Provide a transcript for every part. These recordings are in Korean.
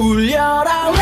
울려라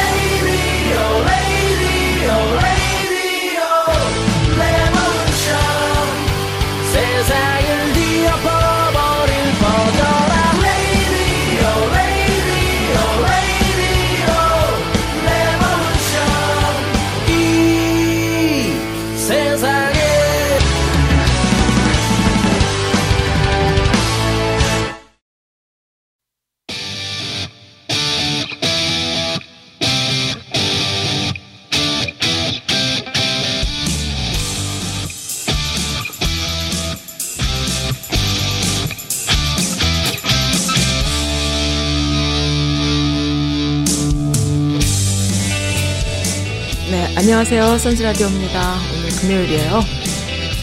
안녕하세요. 선즈라디오입니다. 오늘 금요일이에요.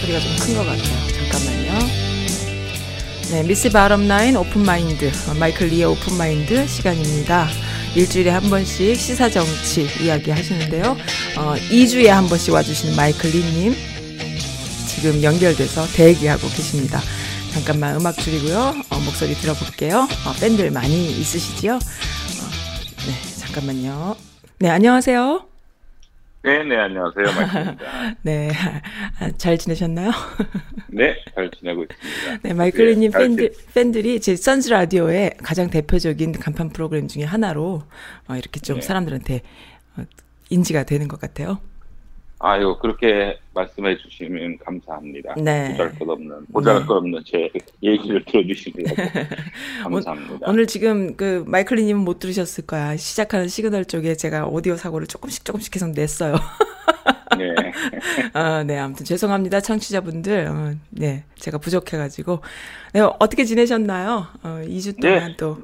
소리가 좀 큰 것 같아요. 잠깐만요. 네, 미스 바럼라인 오픈마인드, 어, 마이클 리의 오픈마인드 시간입니다. 일주일에 한 번씩 시사정치 이야기 하시는데요. 어, 2주에 한 번씩 와주시는 마이클 리님, 지금 연결돼서 대기하고 계십니다. 잠깐만 음악 줄이고요. 어, 목소리 들어볼게요. 어, 팬들 많이 있으시지요? 어, 네, 잠깐만요. 네, 안녕하세요. 네, 네, 안녕하세요. 마이클입니다. 네, 아, 잘 지내셨나요? 네, 잘 지내고 있습니다. 네, 마이클리님 네, 잘 팬들, 팬들이 제 선즈 라디오의 가장 대표적인 간판 프로그램 중에 하나로 어, 이렇게 좀 네. 사람들한테 어, 인지가 되는 것 같아요. 아유, 그렇게 말씀해 주시면 감사합니다. 네. 보잘 것 없는, 보잘 네. 것 없는 제 얘기를 들어주시고 감사합니다. 오늘 지금 그 마이클리님은 못 들으셨을 거야. 시작하는 시그널 쪽에 제가 오디오 사고를 조금씩 조금씩 계속 냈어요. 네. 아, 네, 아무튼 죄송합니다, 청취자분들. 어, 네, 제가 부족해가지고. 네, 어떻게 지내셨나요? 어, 2주 동안 네, 또,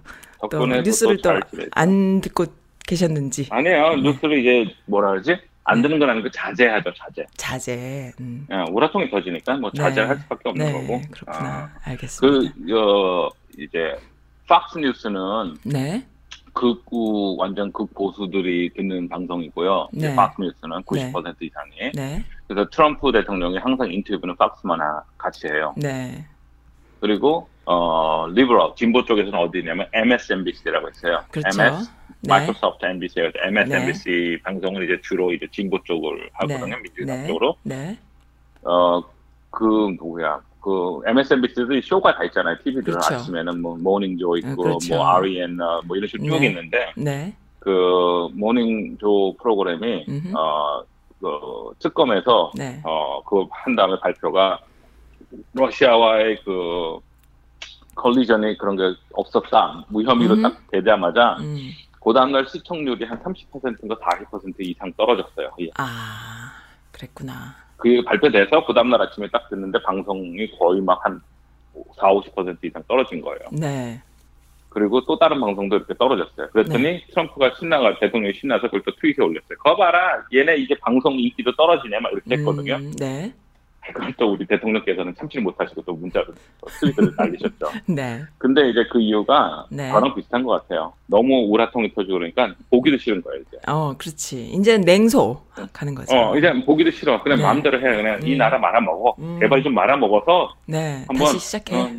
또 뉴스를 또. 안 듣고 계셨는지. 아니에요. 네. 뉴스를 이제 뭐라 그러지? 안 듣는 건 아니고 자제하죠, 자제. 자제. 음. 예, 울화통이 터지니까 뭐 자제할 네. 수밖에 없는 네, 거고. 그렇구나. 아, 알겠습니다. 그, 어, 이제, 팍스 뉴스는 네. 극우, 완전 극보수들이 듣는 방송이고요. 네. 팍스 뉴스는 90% 이상이. 네. 그래서 트럼프 대통령이 항상 인터뷰는 팍스만 하- 같이 해요. 네. 그리고 어 리버럴 진보 쪽에서는 어디냐면 MSNBC라고 있어요. 그렇죠. MS 네. 마이크로소프트 NBC에서 MSNBC 방송을 이제 주로 이제 진보 쪽을 하거든요. 네. 민주당 네. 쪽으로. 네. 어그 누구야? 그 MSNBC도 쇼가 다 있잖아요. TV들 그렇죠. 아침에는 뭐 모닝조 있고 음, 그렇죠. 뭐 REN 어, 뭐 이런 식으로 쭉 네. 있는데 네. 그 모닝조 프로그램이 음흠. 어 그 특검에서 네. 어, 그 한 다음에 발표가 러시아와의 그 컬리전이 그런 게 없었다. 무혐의로 음. 딱 되자마자 음. 그 다음날 시청률이 한 30%인가 40% 이상 떨어졌어요. 예. 아, 그랬구나. 그게 발표돼서 그 다음날 아침에 딱 듣는데 방송이 거의 막 한 4, 50% 이상 떨어진 거예요. 네. 그리고 또 다른 방송도 이렇게 떨어졌어요. 그랬더니 트럼프가 신나가 대통령이 신나서 그걸 또 트윗에 올렸어요. 거 봐라, 얘네 이제 방송 인기도 떨어지네 막 이렇게 했거든요. 음, 네. 그걸 또 우리 대통령께서는 참지 못하시고 또 문자로 또 트위터를 날리셨죠. 네. 근데 이제 그 이유가 네. 저랑 비슷한 것 같아요. 너무 우라통이 터지고 그러니까 보기도 싫은 거예요, 이제. 어, 그렇지. 이제 냉소 가는 거죠. 어, 이제 보기도 싫어. 그냥 네. 마음대로 해. 그냥 이 음. 나라 말아먹어. 음. 제발 좀 말아먹어서 네. 한번. 다시 시작해. 어,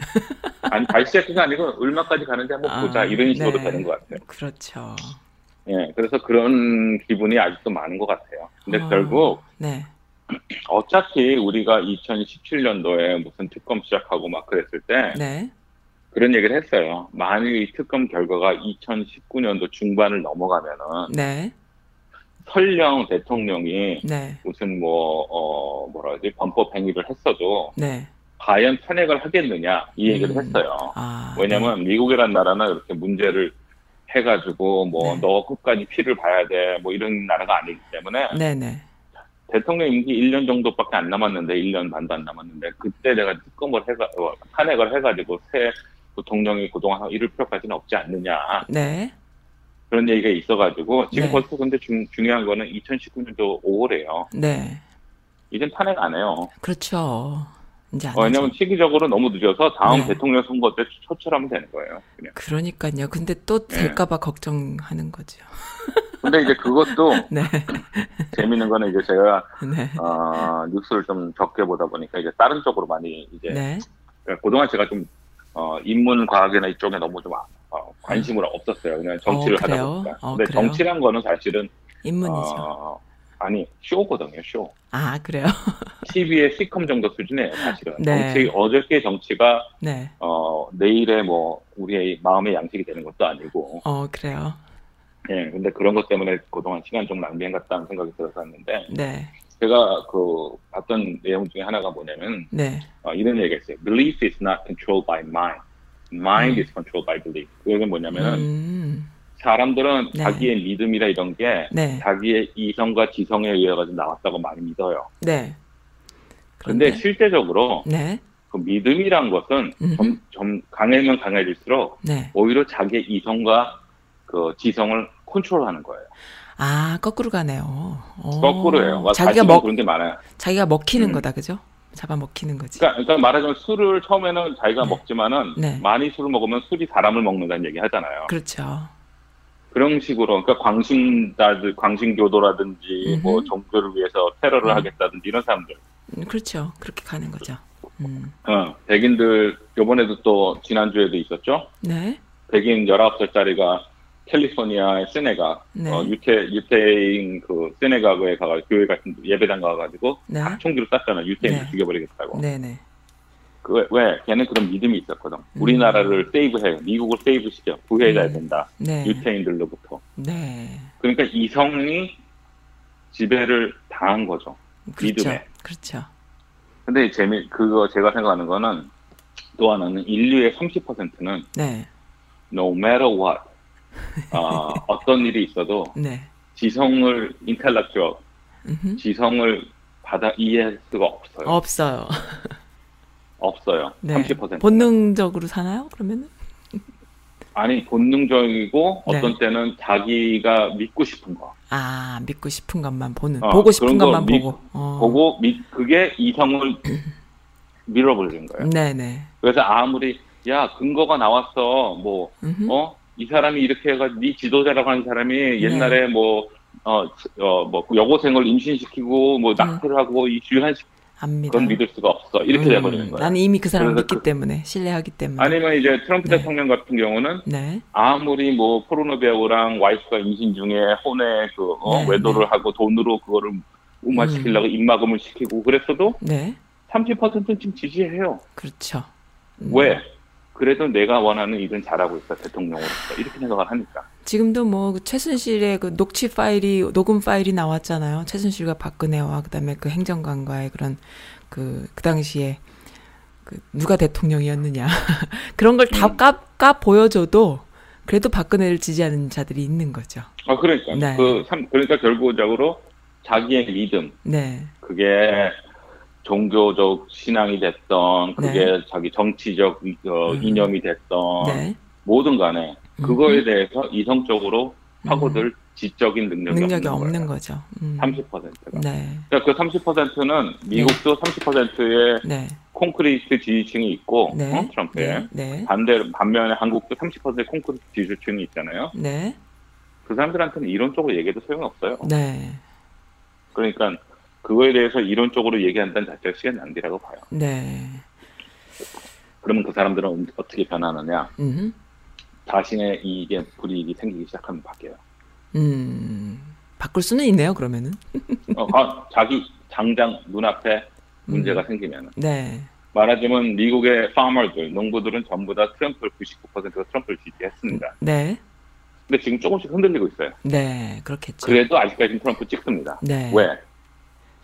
아니, 다시 시작해가 아니고 얼마까지 가는지 한번 아, 보자. 이런 식으로 네. 되는 것 같아요. 그렇죠. 예, 그래서 그런 기분이 아직도 많은 것 같아요. 근데 어, 결국 네. 어차피 우리가 2017년도에 무슨 특검 시작하고 막 그랬을 때 네. 그런 얘기를 했어요. 만일 이 특검 결과가 2019년도 중반을 넘어가면은 네. 설령 대통령이 네. 무슨 뭐, 어, 뭐라 그러지, 범법 행위를 했어도 네. 과연 탄핵을 하겠느냐 이 얘기를 음. 했어요. 아. 왜냐면 미국이란 나라는 이렇게 문제를 해가지고 뭐 네. 너 끝까지 피를 봐야 돼 뭐 이런 나라가 아니기 때문에 네, 네. 대통령 임기 1년 정도밖에 안 남았는데 1년 반도 안 남았는데 그때 내가 특검을 해가 어, 탄핵을 해가지고 새 대통령이 그동안 이럴 필요까지는 없지 않느냐 네. 그런 얘기가 있어가지고 지금 네. 벌써 근데 중, 중요한 거는 2019년도 5월이에요. 네. 이젠 탄핵 안 해요. 그렇죠. 이제 안 어, 왜냐면 하죠. 시기적으로 너무 늦어서 다음 네. 대통령 선거 때 초철하면 되는 거예요. 그냥. 그러니까요. 근데 또 네. 될까봐 걱정하는 거죠. 근데 이제 그것도 네. 재밌는 거는 이제 제가 네. 어, 뉴스를 좀 적게 보다 보니까 이제 다른 쪽으로 많이 이제 네. 그러니까 그동안 제가 좀 어, 인문 과학이나 이쪽에 너무 좀 아- 어, 관심을 없었어요. 그냥 정치를 어, 하다? 보니까. 어, 근데 그래요? 정치란 거는 사실은 인문이죠. 어, 아니 쇼거든요. 쇼. 아, 그래요? TV의 시컴 정도 수준이에요. 사실은. 네. 정치 어저께 정치가 네. 어, 내일의 뭐 우리의 마음의 양식이 되는 것도 아니고. 어, 그래요. 예. 근데 그런 것 때문에 그동안 시간 좀 낭비한 것 같다는 생각이 들어서 했는데 네. 제가 그 봤던 내용 중에 하나가 뭐냐면 네. 어, 이런 얘기가 있어요. Belief is not controlled by mind. Mind 음. is controlled by belief. 그게 뭐냐면은 음. 사람들은 네. 자기의 믿음이라 이런 게 네. 자기의 이성과 지성에 의해 가지고 나왔다고 많이 믿어요. 네. 근데 그런데 실제적으로 네. 그 믿음이란 것은. 점, 점 강해면 강해질수록 네. 오히려 자기의 이성과 그 지성을 컨트롤하는 거예요. 아, 거꾸로 가네요. 어. 거꾸로예요. 자기가 먹 그런 게 많아요. 자기가 먹히는 음. 거다. 그죠? 잡아 먹히는 거지. 그러니까, 그러니까 말하자면 술을 처음에는 자기가 네. 먹지만은 네. 많이 술을 먹으면 술이 사람을 먹는다는 얘기 하잖아요. 그렇죠. 그런 식으로 그러니까 광신다들 광신교도라든지 음흠. 뭐 종교를 위해서 테러를 음. 하겠다든지 이런 사람들 음, 그렇죠. 그렇게 가는 거죠. 음. 어, 백인들 요번에도 또 지난주에도 있었죠 네. 백인 19살짜리가 캘리포니아의 세네가 네. 어, 유태 유태인 그 세네가에 가가 교회 같은 예배당 가가지고 네. 다 총기로 쐈잖아 유태인 네. 죽여버리겠다고 네, 네. 그 왜, 왜 걔는 그런 믿음이 있었거든 우리나라를 세이브해 미국을 세이브시켜 구해야 음. 된다 네. 유태인들로부터 네. 그러니까 이성이 지배를 당한 거죠. 그렇죠. 믿음에. 그렇죠. 근데 재미 그거 제가 생각하는 거는 또 하나는 인류의 30%는 네. no matter what 어, 어떤 일이 있어도 네. 지성을 intellectual 음흠. 지성을 받아 이해할 수가 없어요. 없어요. 없어요. 네. 30% 본능적으로 사나요? 그러면은? 아니 본능적이고 네. 어떤 때는 자기가 믿고 싶은 거 아, 믿고 싶은 것만 보는, 어, 보고 싶은 것만 믿- 보고. 어. 보고 믿 그게 이성을 밀어버리는 거예요. 네네. 그래서 아무리 야 근거가 나왔어 뭐 음흠. 어? 이 사람이 이렇게 해가 네 지도자라고 하는 사람이 네. 옛날에 뭐, 어, 어, 뭐, 여고생을 임신시키고, 뭐, 낙태를 하고, 이 주한 압니다. 그건 믿을 수가 없어. 이렇게 음, 돼버리는 거예요. 나는 이미 그 사람을 믿기 그- 때문에, 신뢰하기 때문에. 아니면 이제 트럼프 네. 대통령 같은 경우는 네. 아무리 뭐, 포르노 배우랑 와이프가 임신 중에 혼에 그, 어, 네, 외도를 네. 하고 돈으로 그거를 음화시키려고 입막음을 시키고 그랬어도 네. 30%는 지금 지지해요. 그렇죠. 음. 왜? 그래도 내가 원하는 일은 잘하고 있어, 대통령으로서. 이렇게 생각을 하니까. 지금도 뭐그 최순실의 그 녹취 파일이 녹음 파일이 나왔잖아요. 최순실과 박근혜와 그다음에 그 행정관과의 그런 그그 당시에 그 누가 대통령이었느냐 그런 걸다 음. 까 보여줘도 그래도 박근혜를 지지하는 자들이 있는 거죠. 아, 그러니까. 네. 그, 삼- 그러니까 결국적으로 자기의 믿음, 네, 그게 종교적 신앙이 됐던, 그게 네. 자기 정치적 이- 어, 음. 이념이 됐던, 네, 뭐든 간에, 그거에 대해서 이성적으로 파고들 지적인 능력이, 음. 능력이 없는, 없는. 거죠. 음. 30%가. 네, 그러니까 그 30%는 미국도 30%의 네, 콘크리트 지지층이 있고, 네, 어? 트럼프에. 네, 네, 반대로, 반면에 한국도 30%의 콘크리트 지지층이 있잖아요. 네, 그 사람들한테는 이론적으로 얘기해도 소용이 없어요. 네, 그러니까 그거에 대해서 이론적으로 얘기한다는 자체가 시간 낭비라고 봐요. 네, 그러면 그 사람들은 어떻게 변하느냐? 음, 자신의 이익에 불이익이 생기기 시작하면 바뀌어요. 음, 바꿀 수는 있네요. 그러면은, 어, 아, 자기 당장 눈앞에 문제가 음. 생기면 네, 말하자면 미국의 farmer들, 농부들은 전부 다 트럼프를 99%가 트럼프를 지지했습니다. 네, 근데 지금 조금씩 흔들리고 있어요. 네, 그렇겠죠. 그래도 아직까지는 트럼프 찍습니다. 네. 왜?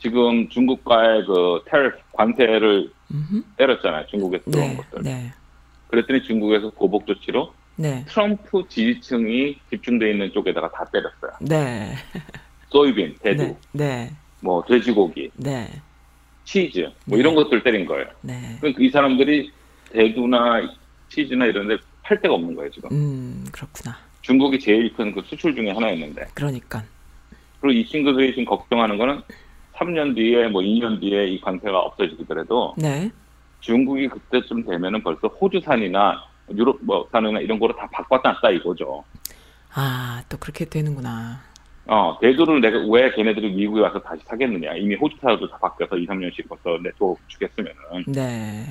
지금 중국과의 그 테러 관세를 음흠. 때렸잖아요. 중국에서 들어온 네, 것들. 네, 그랬더니 중국에서 보복 조치로 네, 트럼프 지지층이 집중돼 있는 쪽에다가 다 때렸어요. 네, 소이빈, 대두, 네, 네, 뭐 돼지고기, 네, 치즈, 뭐 네. 이런 것들 때린 거예요. 네. 그러니까 이 사람들이 대두나 치즈나 이런 데 팔 데가 없는 거예요, 지금. 음, 그렇구나. 중국이 제일 큰 그 수출 중에 하나였는데. 그러니까. 그리고 이 친구들이 지금 걱정하는 거는 3년 뒤에 뭐 2년 뒤에 이 관세가 없어지더라도 네, 중국이 그때쯤 되면은 벌써 호주산이나 유럽 뭐 산이나 이런 거로 다 바꿔놨다 이거죠. 아, 또 그렇게 되는구나. 어, 대두를 내가 왜 걔네들이 미국에 와서 다시 사겠느냐. 이미 호주사도 다 바뀌어서 2, 3년씩 벌써 네트워크 주겠으면은. 네,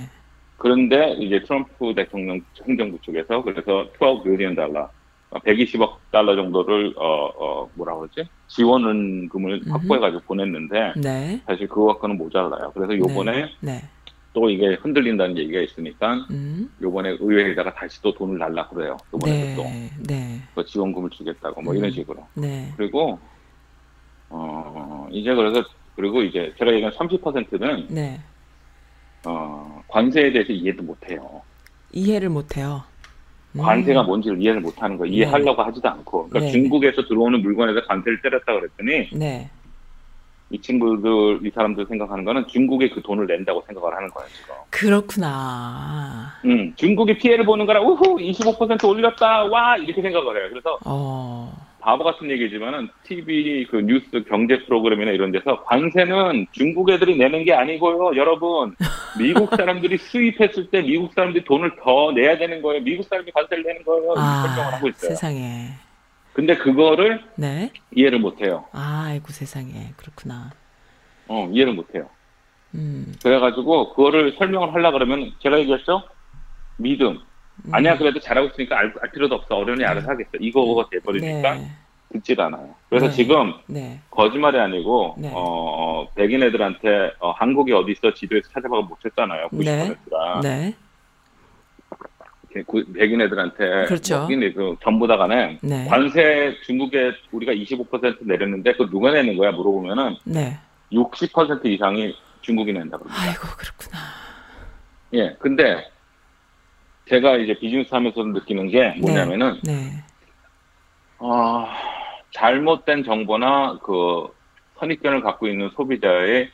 그런데 이제 트럼프 대통령 행정부 쪽에서 그래서 12 빌리언 달러, 120억 달러 정도를 어, 어 뭐라 그러지 지원금을 음흠. 확보해가지고 보냈는데 네. 사실 그거와는 모자라요. 그래서 요번에 네. 또 이게 흔들린다는 얘기가 있으니까 음. 요번에 의회에다가 다시 또 돈을 달라 그래요. 요번에 또 네. 네. 또 지원금을 주겠다고 뭐 음. 이런 식으로. 네. 그리고 어 이제 그래서 그리고 이제 제가 얘기한 30%는 네. 어 관세에 대해서 이해도 못해요. 이해를 못 해요. 음. 관세가 뭔지를 이해를 못하는 거예요. 이해하려고 하지도 않고. 그러니까 네. 중국에서 들어오는 물건에서 관세를 때렸다 그랬더니 네. 이 친구들 이 사람들 생각하는 거는 중국에 그 돈을 낸다고 생각을 하는 거예요 지금. 그렇구나. 음, 중국이 피해를 보는 거라 우후 25% 올렸다 와 이렇게 생각을 해요. 그래서 어. 바보 같은 얘기지만은 TV 그 뉴스 경제 프로그램이나 이런 데서 관세는 중국 애들이 내는 게 아니고요, 여러분. 미국 사람들이 수입했을 때 미국 사람들이 돈을 더 내야 되는 거예요. 미국 사람이 관세를 내는 거예요. 설명을 아, 하고 있어요. 세상에. 근데 그거를 네. 이해를 못 해요. 아, 아이고 세상에. 그렇구나. 어, 이해를 못 해요. 음. 그래가지고 그거를 설명을 하려 그러면 제가 얘기했죠? 믿음. 음. 아니야 그래도 잘하고 있으니까 알, 알 필요도 없어. 어른이 알아서 하겠어. 이거가 돼버리니까 네. 듣질 않아요. 그래서 네. 지금 네. 거짓말이 아니고 네. 어, 백인 애들한테 어, 한국이 어디 있어 지도에서 찾아봐도 못 찾잖아요. 90%가 네. 백인 애들한테 그렇죠. 뭐 백인 그 전부 다 간에 네. 관세 중국에 우리가 25% 내렸는데 그 누가 내는 거야 물어보면은 네. 60% 이상이 중국이 낸다 그럽니다. 아이고 그렇구나. 예, 근데 제가 이제 비즈니스 하면서 느끼는 게 뭐냐면은 네. 어, 잘못된 정보나 그 선입견을 갖고 있는 소비자의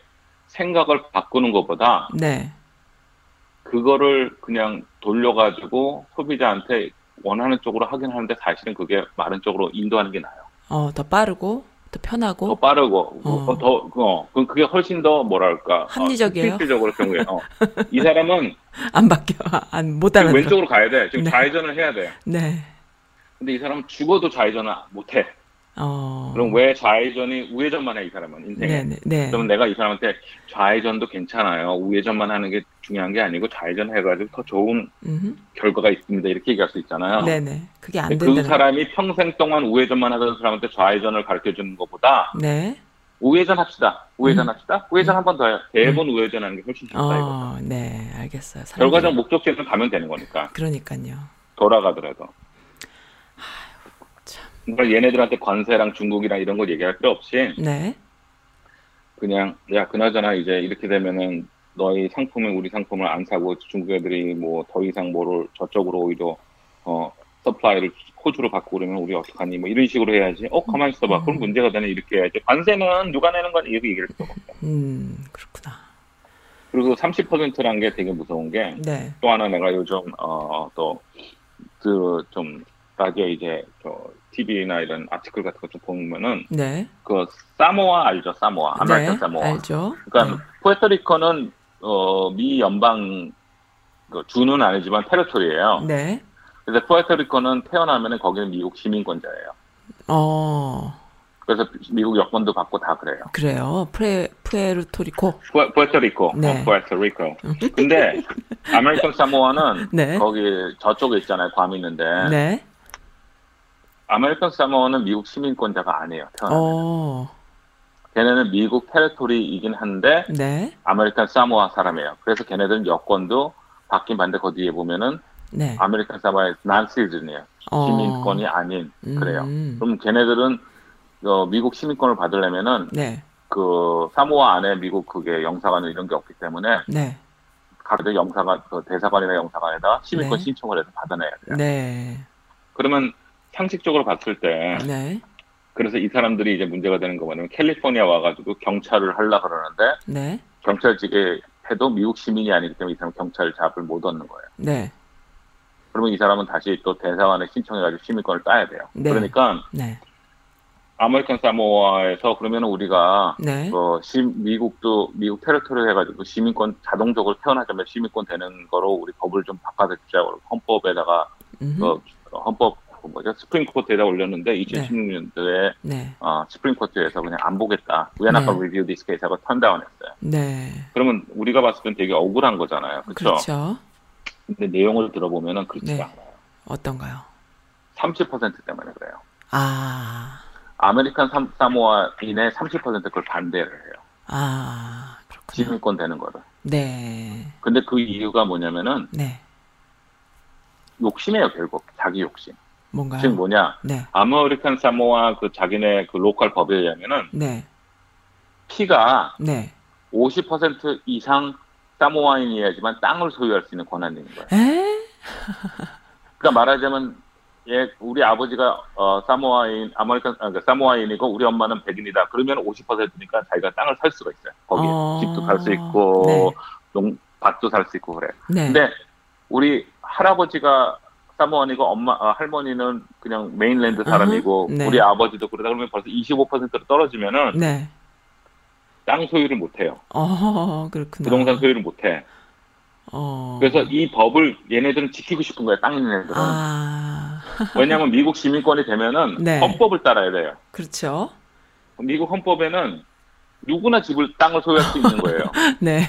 생각을 바꾸는 것보다 네. 그거를 그냥 돌려가지고 소비자한테 원하는 쪽으로 하긴 하는데 사실은 그게 마른 쪽으로 인도하는 게 나아요. 어, 더 빠르고 더 편하고 더 빠르고 어. 어, 더 어, 그- 그게 훨씬 더 뭐랄까 합리적이에요? 어, 실질적으로 경우에 어. 이 사람은 안 바뀌어. 안못 지금 알아들어. 왼쪽으로 가야 돼. 지금 네. 좌회전을 해야 돼. 네. 근데 이 사람은 죽어도 좌회전을 못 해. 어. 그럼 왜 좌회전이 우회전만 해 이 사람은 인생에? 네, 네. 네. 그러면 내가 이 사람한테 좌회전도 괜찮아요. 우회전만 하는 게 중요한 게 아니고 좌회전 해가지고 더 좋은 음흠. 결과가 있습니다. 이렇게 얘기할 수 있잖아요. 네, 네. 그게 안 된다는 그 사람이 평생 동안 우회전만 하던 사람한테 좌회전을 가르쳐 주는 것보다 네. 우회전 합시다. 우회전 음. 합시다. 우회전 한번 더 해요. 대번 우회전하는 게 훨씬 이거. 어, 네. 알겠어요. 사람들이- 결과적 목적지에서 가면 되는 거니까 그러니까요. 돌아가더라도. 참. 그러니까 얘네들한테 관세랑 중국이랑 이런 거 얘기할 필요 없이 네. 그냥 야 그나저나 이제 이렇게 되면은 너희 상품을 우리 상품을 안 사고 중국 애들이 뭐 더 이상 뭐를 저쪽으로 오히려 어 supply를 호주로 받고 그러면 우리 어떡하니 뭐 이런 식으로 해야지 어 가만히 있어봐 음. 그럼 문제가 되네 이렇게 해야지 관세는 누가 내는 건 이렇게 얘기를 했어 음, 그렇구나. 그리고 30%란 게 되게 무서운 게또 네. 하나 내가 요즘 어 또 그 좀 라디오 이제 저 TV나 이런 article 같은 거 좀 보면은 네. 그 사모아 알죠 사모아 아메리칸 네. 사모아 알죠? 그러니까 푸에르토리코는 어, 미 연방 그 주는 아니지만 territory예요. 네. 네. 그래서 푸에르토리코는 태어나면은 거기는 미국 시민권자예요. 어, 그래서 미국 여권도 받고 다 그래요. 그래요. 프레, 푸에르토리코. 푸- 푸에르토리코, 네. 어, 푸에르토리코. 근데 아메리칸 사모아는 네. 거기 저쪽에 있잖아요. 괌 있는데 네. 아메리칸 사모아는 미국 시민권자가 아니에요. 태어나면. 어, 걔네는 미국 territory이긴 한데 네. 아메리칸 사모아 사람이에요. 그래서 걔네들은 여권도 받긴 받는데 그 뒤에 보면은 네. 아메리칸 사모아의 non-citizen이에요. 어. 시민권이 아닌 그래요. 음, 그럼 걔네들은 어, 미국 시민권을 받으려면은 네. 그 사모아 안에 미국 그게 영사관 이런 게 없기 때문에 네. 각자 영사관 그 대사관이나 영사관에다 시민권 네. 신청을 해서 받아내야 돼요. 네. 그러면 상식적으로 봤을 때 네. 그래서 이 사람들이 이제 문제가 되는 거 뭐냐면 캘리포니아 와가지고 경찰을 하려 그러는데 네. 경찰직에 해도 미국 시민이 아니기 때문에 이 사람 경찰 job을 못 얻는 거예요. 네. 그러면 이 사람은 다시 또 대사관에 신청해가지고 시민권을 따야 돼요. 네. 그러니까 네. 아메리칸 사모아에서 그러면 우리가 네. 어, 시, 미국도 미국 territory 해가지고 시민권 자동적으로 태어나자면 시민권 되는 거로 우리 법을 좀 바꿔주자 헌법에다가 음흠. 어, 헌법 그 뭐죠 Supreme Court에다 올렸는데 2016년도에 네. 어, Supreme Court에서 그냥 안 보겠다. We are not 네. case 하고 turn down했어요. 네. 그러면 우리가 봤을 땐 되게 억울한 거잖아요. 그렇죠? 그렇죠. 근데 내용을 들어보면은 그렇지가 네. 않아요. 어떤가요? 30% 때문에 그래요. 아, 아메리칸 삼- 사모아인의 30% 그걸 반대를 해요. 아, 그렇군요. 시민권 되는 거를. 네, 근데 그 이유가 뭐냐면은 네. 욕심이에요, 결국. 자기 욕심. 뭔가요? 즉 뭐냐? 네, 아메리칸 사모아 그 자기네 그 local 법에 의하면은 네, 피가 네. 50% 이상 사모아인이어야지만 땅을 소유할 수 있는 권한이 있는 거예요. 에? 그러니까 말하자면 예, 우리 아버지가 어, 사모아인, 아메리칸, 아, 그러니까 사모아인이고 우리 엄마는 백인이다. 그러면 50%니까 자기가 땅을 살 수가 있어요. 거기에 어, 집도 살 수 있고 네. 농 밭도 살 수 있고 그래. 네. 근데 우리 할아버지가 사모아인이고 엄마 아, 할머니는 그냥 mainland 사람이고 네. 우리 아버지도 그러다 그러면 벌써 25%로 떨어지면은 네. 땅 소유를 못 해요. 어, 그렇구나. 부동산 소유를 못 해. 어. 그래서 이 법을 얘네들은 지키고 싶은 거예요. 땅 있는 애들은. 아, 왜냐하면 미국 시민권이 되면은 네. 헌법을 따라야 돼요. 그렇죠. 미국 헌법에는 누구나 집을 땅을 소유할 수 있는 거예요. 네.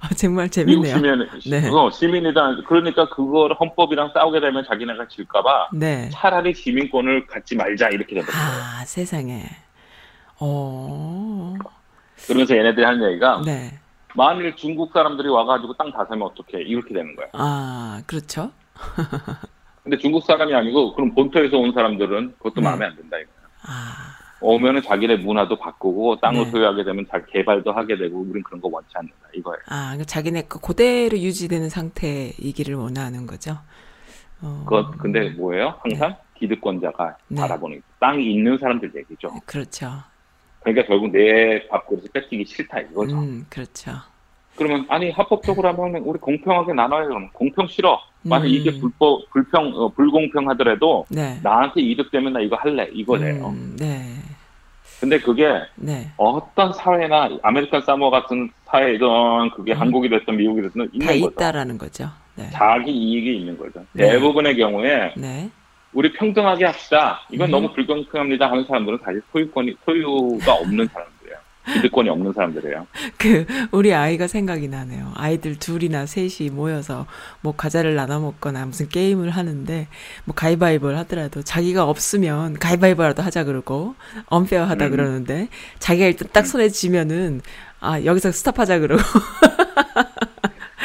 아, 정말 재밌네요. 시민 네. 어, 시민이다. 그러니까 그걸 헌법이랑 싸우게 되면 자기네가 질까봐 네. 차라리 시민권을 갖지 말자 이렇게 되는 거예요. 아, 세상에. 어. 그러면서 얘네들이 하는 얘기가 네. 만일 중국 사람들이 와가지고 땅 다 사면 어떡해 이렇게 되는 거예요. 아, 그렇죠. 근데 중국 사람이 아니고 그럼 본토에서 온 사람들은 그것도 네. 마음에 안 든다 이거예요. 아, 오면은 자기네 문화도 바꾸고 땅을 네. 소유하게 되면 잘 개발도 하게 되고 우린 그런 거 원치 않는다 이거예요. 아, 그러니까 자기네 거 그대로 유지되는 상태이기를 원하는 거죠. 어, 그것 근데 뭐예요? 항상 기득권자가 네. 바라보는 땅이 있는 사람들 얘기죠. 그렇죠. 그러니까 결국 내 밥그릇을 뺏기기 싫다 이거죠. 음, 그렇죠. 그러면 아니 합법적으로 하면 우리 공평하게 나눠요. 그러면 공평 싫어. 만약 음. 이게 불법 불평 어, 불공평하더라도 네. 나한테 이득되면 나 이거 할래 이거래요. 음, 네. 근데 그게 네. 어떤 사회나 아메리칸 사모 같은 사회든 그게 음. 한국이 됐든 미국이 됐든 다 있는 거죠. 있다라는 거죠. 네. 자기 이익이 있는 거죠. 네. 대부분의 경우에 네. 우리 평등하게 합시다. 이건 음. 너무 불공평합니다 하는 사람들은 사실 소유권이 소유가 없는 사람들이에요. 기득권이 없는 사람들이에요. 그 우리 아이가 생각이 나네요. 아이들 둘이나 셋이 모여서 뭐 과자를 나눠 먹거나 무슨 게임을 하는데 뭐 가위바위보를 하더라도 자기가 없으면 가위바위보라도 하자 그러고 언페어하다 음. 그러는데 자기가 일단 딱 손에 쥐면은 아 여기서 스탑하자 그러고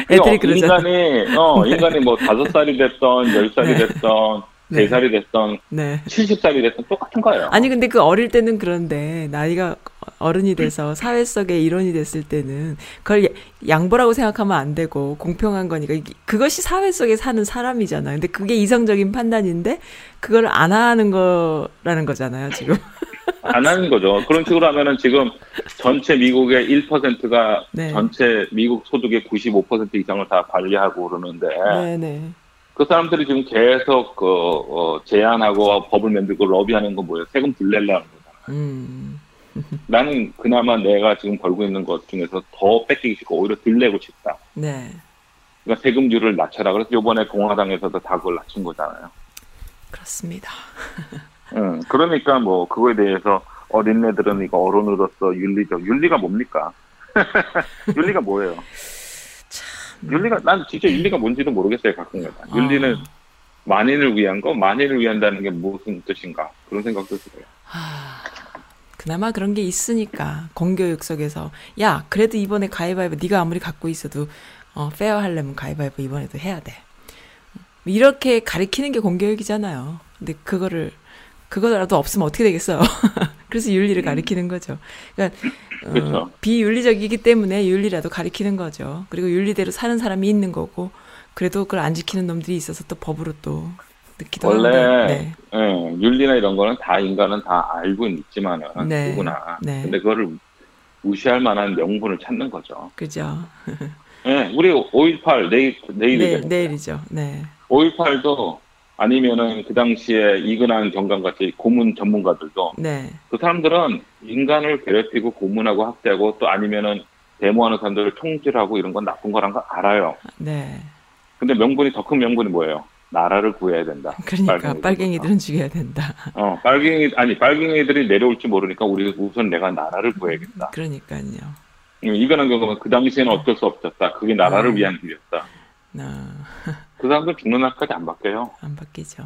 애들이 그러잖아. 인간이 어 인간이 뭐 다섯 살이 됐던 열 살이 네. 됐던 네. 세 살이 됐던 네. 70살이 됐던 똑같은 거예요. 아니 근데 그 어릴 때는 그런데 나이가 어른이 돼서 사회 속의 일원이 됐을 때는 그걸 야- 양보라고 생각하면 안 되고 공평한 거니까 그것이 사회 속에 사는 사람이잖아요. 근데 그게 이성적인 판단인데 그걸 안 하는 거라는 거잖아요, 지금. 안 하는 거죠. 그런 식으로 하면은 지금 전체 미국의 1%가 네. 전체 미국 소득의 95% 이상을 다 관리하고 그러는데 네, 네. 그 사람들이 지금 계속 그 어, 제안하고 법을 만들고 러비하는 건 뭐예요? 세금 덜 내려는 거잖아요. 음. 나는 그나마 내가 지금 벌고 있는 것 중에서 더 뺏기기 싫고 오히려 덜 내고 싶다. 네. 그러니까 세금률을 낮춰라. 그래서 이번에 공화당에서도 다 그걸 낮춘 거잖아요. 그렇습니다. 응. 그러니까 뭐 그거에 대해서 어린애들은 이거 어른으로서 윤리적 윤리가 뭡니까? 윤리가 뭐예요? 윤리가 난 진짜 윤리가 뭔지도 모르겠어요 가끔가다. 윤리는 어. 만인을 위한 거, 만인을 위한다는 게 무슨 뜻인가 그런 생각도 들어요. 하, 그나마 그런 게 있으니까 공교육 속에서. 야 그래도 이번에 가위바위보 네가 아무리 갖고 있어도 어, 페어 하려면 가위바위보 이번에도 해야 돼. 이렇게 가리키는 게 공교육이잖아요. 근데 그거를 그거라도 없으면 어떻게 되겠어요? 그래서 윤리를 가리키는 거죠. 그러니까 어, 그렇죠. 비윤리적이기 때문에 윤리라도 가리키는 거죠. 그리고 윤리대로 사는 사람이 있는 거고 그래도 그걸 안 지키는 놈들이 있어서 또 법으로 또 넣기도 원래 네. 예, 윤리나 이런 거는 다 인간은 다 알고 있지만은 네. 누구나. 네. 근데 그거를 무시할 만한 명분을 찾는 거죠. 그죠 예, 우리 5.18 내일 네, 내일이잖아요. 내일이죠. 네. 5.18도 아니면은 그 당시에 이근한 경감 같이 고문 전문가들도 네. 그 사람들은 인간을 괴롭히고 고문하고 학대하고 또 아니면은 데모하는 사람들을 총질하고 이런 건 나쁜 거란 거 알아요. 네. 근데 명분이 더 큰 명분이 뭐예요? 나라를 구해야 된다. 그러니까 빨갱이들부터. 빨갱이들은 죽여야 된다. 어, 빨갱이 아니 빨갱이들이 내려올지 모르니까 우리 우선 내가 나라를 구해야겠다. 그러니까요. 음, 이거는 경우는 그 당시에는 어쩔 수 없었다. 그게 나라를 음. 위한 길이었다. 아, 그 사람들 죽는 날까지 안 바뀌어요. 안 바뀌죠.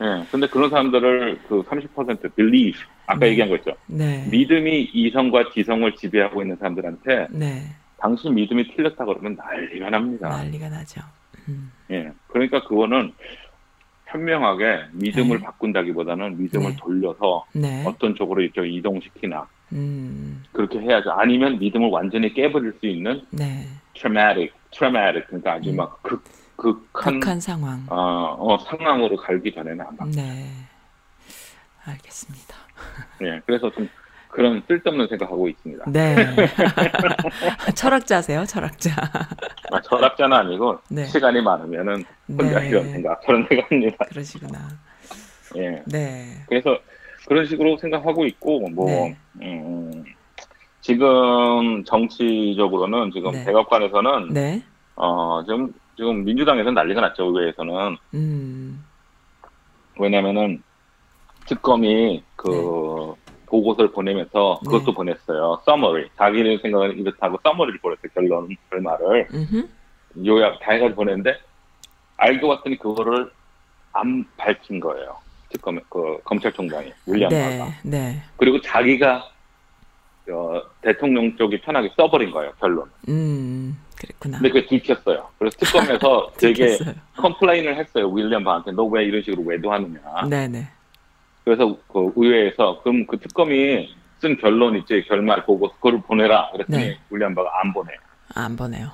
예. 근데 그런 사람들을 그 30% believe 아까 네. 얘기한 거 있죠. 네. 믿음이 이성과 지성을 지배하고 있는 사람들한테 네. 당신 믿음이 틀렸다 그러면 난리가 납니다. 난리가 나죠. 음. 예. 그러니까 그거는 현명하게 믿음을 네. 바꾼다기보다는 믿음을 네. 돌려서 네. 어떤 쪽으로 이렇게 이동시키나 음. 그렇게 해야죠. 아니면 믿음을 완전히 깨버릴 수 있는 네. traumatic, traumatic 그러니까 아주 음. 막 극, 극한 극한 상황. 어, 어, 상황으로 갈기 전에는 안 막. 네. 알겠습니다. 예. 그래서 좀 그런 쓸데없는 생각하고 있습니다. 네. 철학자세요, 철학자. 아, 철학자는 아니고 네. 시간이 많으면은 혼자 네. 이런 생각, 그런 생각합니다. 그러시구나. 예. 네. 그래서 그런 식으로 생각하고 있고 뭐 네. 음, 지금 정치적으로는 지금 네. 백악관에서는 네. 어 지금 지금 민주당에서는 난리가 났죠 의회에서는 음. 왜냐면은 특검이 그 보고서를 보내면서 그것도 네. 보냈어요 summary 자기는 생각은 이렇다고 summary를 보냈어요 결론 결말을 음흠. 요약 다 해가지고 보냈는데 알고 봤더니 그거를 안 밝힌 거예요 특검 그 검찰총장이 윌리엄 바가 네. 네. 그리고 자기가 어, 대통령 쪽이 편하게 써버린 거예요 결론. 음. 그랬구나. 근데 그게 들켰어요. 그래서 특검에서 되게. complain을 했어요. 윌리엄 바한테 너 왜 이런 식으로 오도하느냐. 네, 네. 그래서 그 의회에서 그럼 그 특검이 쓴 결론 있지 결말 보고 그걸 보내라. 그랬더니 네. 윌리엄 바가 안 보내. 아, 안 보내요.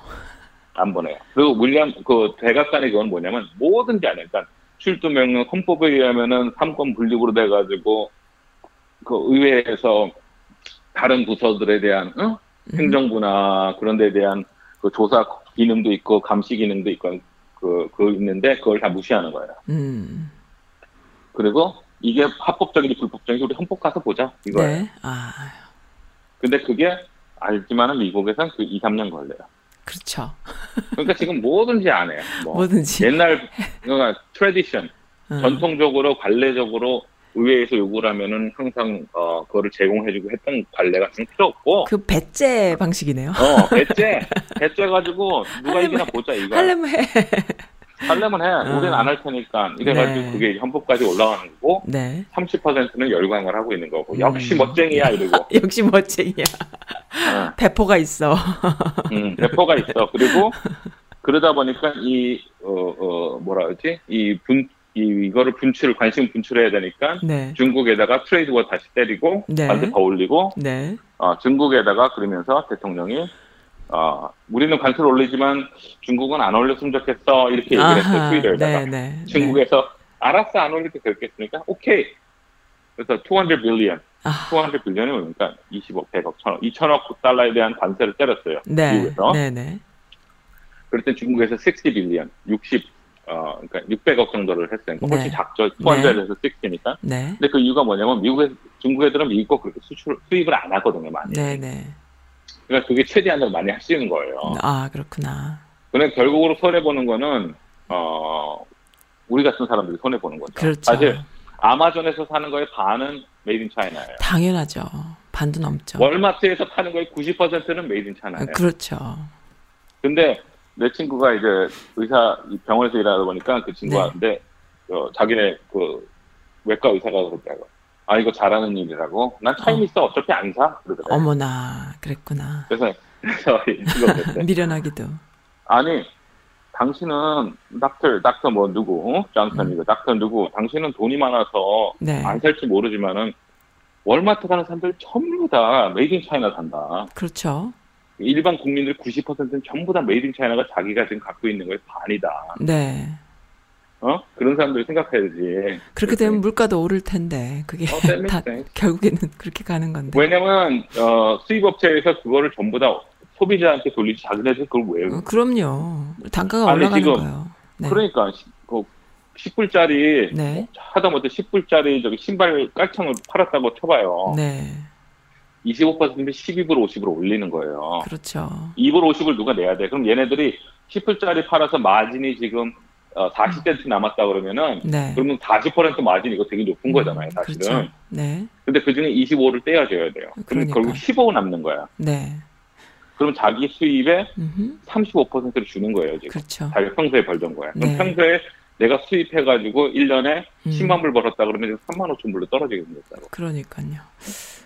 안 보내요. 그리고 윌리엄 그 대각관의 그건 뭐냐면 뭐든지 안 해. 그러니까 출두 명령 헌법에 의하면은 삼권 분립으로 돼가지고 그 의회에서 다른 부서들에 대한 응? 음. 행정부나 그런 데에 대한 그 조사 기능도 있고 감시 기능도 있고 그, 그 있는데 그걸 다 무시하는 거예요. 음. 그리고 이게 합법적인지 불법적인지 우리 헌법 가서 보자 이거예요. 네. 아, 근데 그게 알지만은 미국에선 그 2, 3년 걸려요. 그렇죠. 그러니까 지금 뭐든지 안 해요. 뭐 뭐든지. 옛날 그러니까 tradition 음. 전통적으로 관례적으로 의회에서 요구를 하면은 항상 어 그거를 제공해주고 했던 관례가 지금 필요 없고 그 배째 방식이네요. 어 배째 배째 가지고 누가 할래면 이기나 보자 이거 하려면 해. 하려면 해. 음. 우리는 안 할 테니까. 이래가지고 네. 그게 헌법까지 올라가는 거고, 네. 30%는 열광을 하고 있는 거고, 음. 역시 멋쟁이야, 이러고. 역시 멋쟁이야. 어, 배포가 있어. 음, 대포가 있어. 그리고, 그러다 보니까 이, 어, 어, 뭐라 그러지? 이 분, 이, 이거를 분출, 관심 분출해야 되니까, 네. 중국에다가 트레이드 워 다시 때리고, 네. 관세 더 올리고, 네. 어, 중국에다가 그러면서 대통령이, 어, 우리는 관세를 올리지만 중국은 안 올렸으면 좋겠어. 이렇게 얘기를 했어요, 트위터에다가. 네, 네. 중국에서 알았어 안 올릴 때 그렇겠으니까 오케이 그래서 200 빌리언 아, 200 빌리언이 뭡니까 20억 100억 1000억 2000억 달러에 대한 관세를 때렸어요 네. 미국에서 네, 네. 그럴 때 중국에서 60 빌리언 60 어, 그러니까 600억 정도를 했어요 그러니까 훨씬 네. 작죠 200에서 60니까 네. 근데 그 이유가 뭐냐면 미국에 중국 애들은 미국 거 그렇게 수출 수입을 안 하거든요 많이 네, 네. 그러니까 그게 최대한으로 많이 할 수 있는 거예요 아, 그렇구나. 그런데 결국으로 손해 보는 거는 어 우리 같은 사람들이 손해 보는 거죠 그렇죠. 사실 아마존에서 사는 거의 반은 made in China예요. 당연하죠. 반도 넘죠. 월마트에서 파는 거의 90%는 made in 아, China예요. 그렇죠. 근데 내 친구가 이제 의사 이 병원에서 일하다 보니까 그 친구가 네. 근데 어, 자기네 그 외과 의사가 그러더라고. 아 이거 잘하는 일이라고. 난 Chinese 어. 차피 안 사. 그러더라고. 어머나, 그랬구나. 그래서 이거. 미련하기도. 아니 당신은 닥터 닥터 뭐 누구 어? 장선이고 닥터 누구 당신은 돈이 많아서 음. 네. 안 살지 모르지만은 월마트 가는 사람들 전부 다 made in China 산다. 그렇죠. 일반 국민들 90%는 전부 다 made in China가 자기가 지금 갖고 있는 거의 반이다. 네. 어? 그런 사람들 생각해야지. 그렇게 되면 물가도 오를 텐데 그게 어, 다. 결국에는 그렇게 가는 건데. 왜냐면 어, 수입업체에서 그거를 전부 다 소비자한테 돌리지 자기네들 그걸 왜? 어, 그럼요. 단가가 아니, 올라가는 거예요. 네. 그러니까 시- 그 10불짜리 네. 하다못해 10불짜리 저기 신발 깔창을 팔았다고 쳐봐요. 네. 25%면 12불 50으로 올리는 거예요. 그렇죠. 2불 50을 누가 내야 돼? 그럼 얘네들이 10불짜리 팔아서 마진이 지금 어, 40센트 남았다 그러면은 네. 그러면 40% 마진 이거 되게 높은 거잖아요, 사실은. 그렇죠. 네. 근데 그 중에 25를 떼어줘야 돼요. 그럼 그러니까. 결국 15 남는 거야. 네. 그럼 자기 수입의 음흠. 35%를 주는 거예요, 지금. 그렇죠. 자기가 평소에 벌던 거야. 그럼 네. 평소에 내가 수입해 가지고 1년에 음. 10만 불 벌었다 그러면 3만 5천 불로 떨어지게 생겼다고. 그러니까요.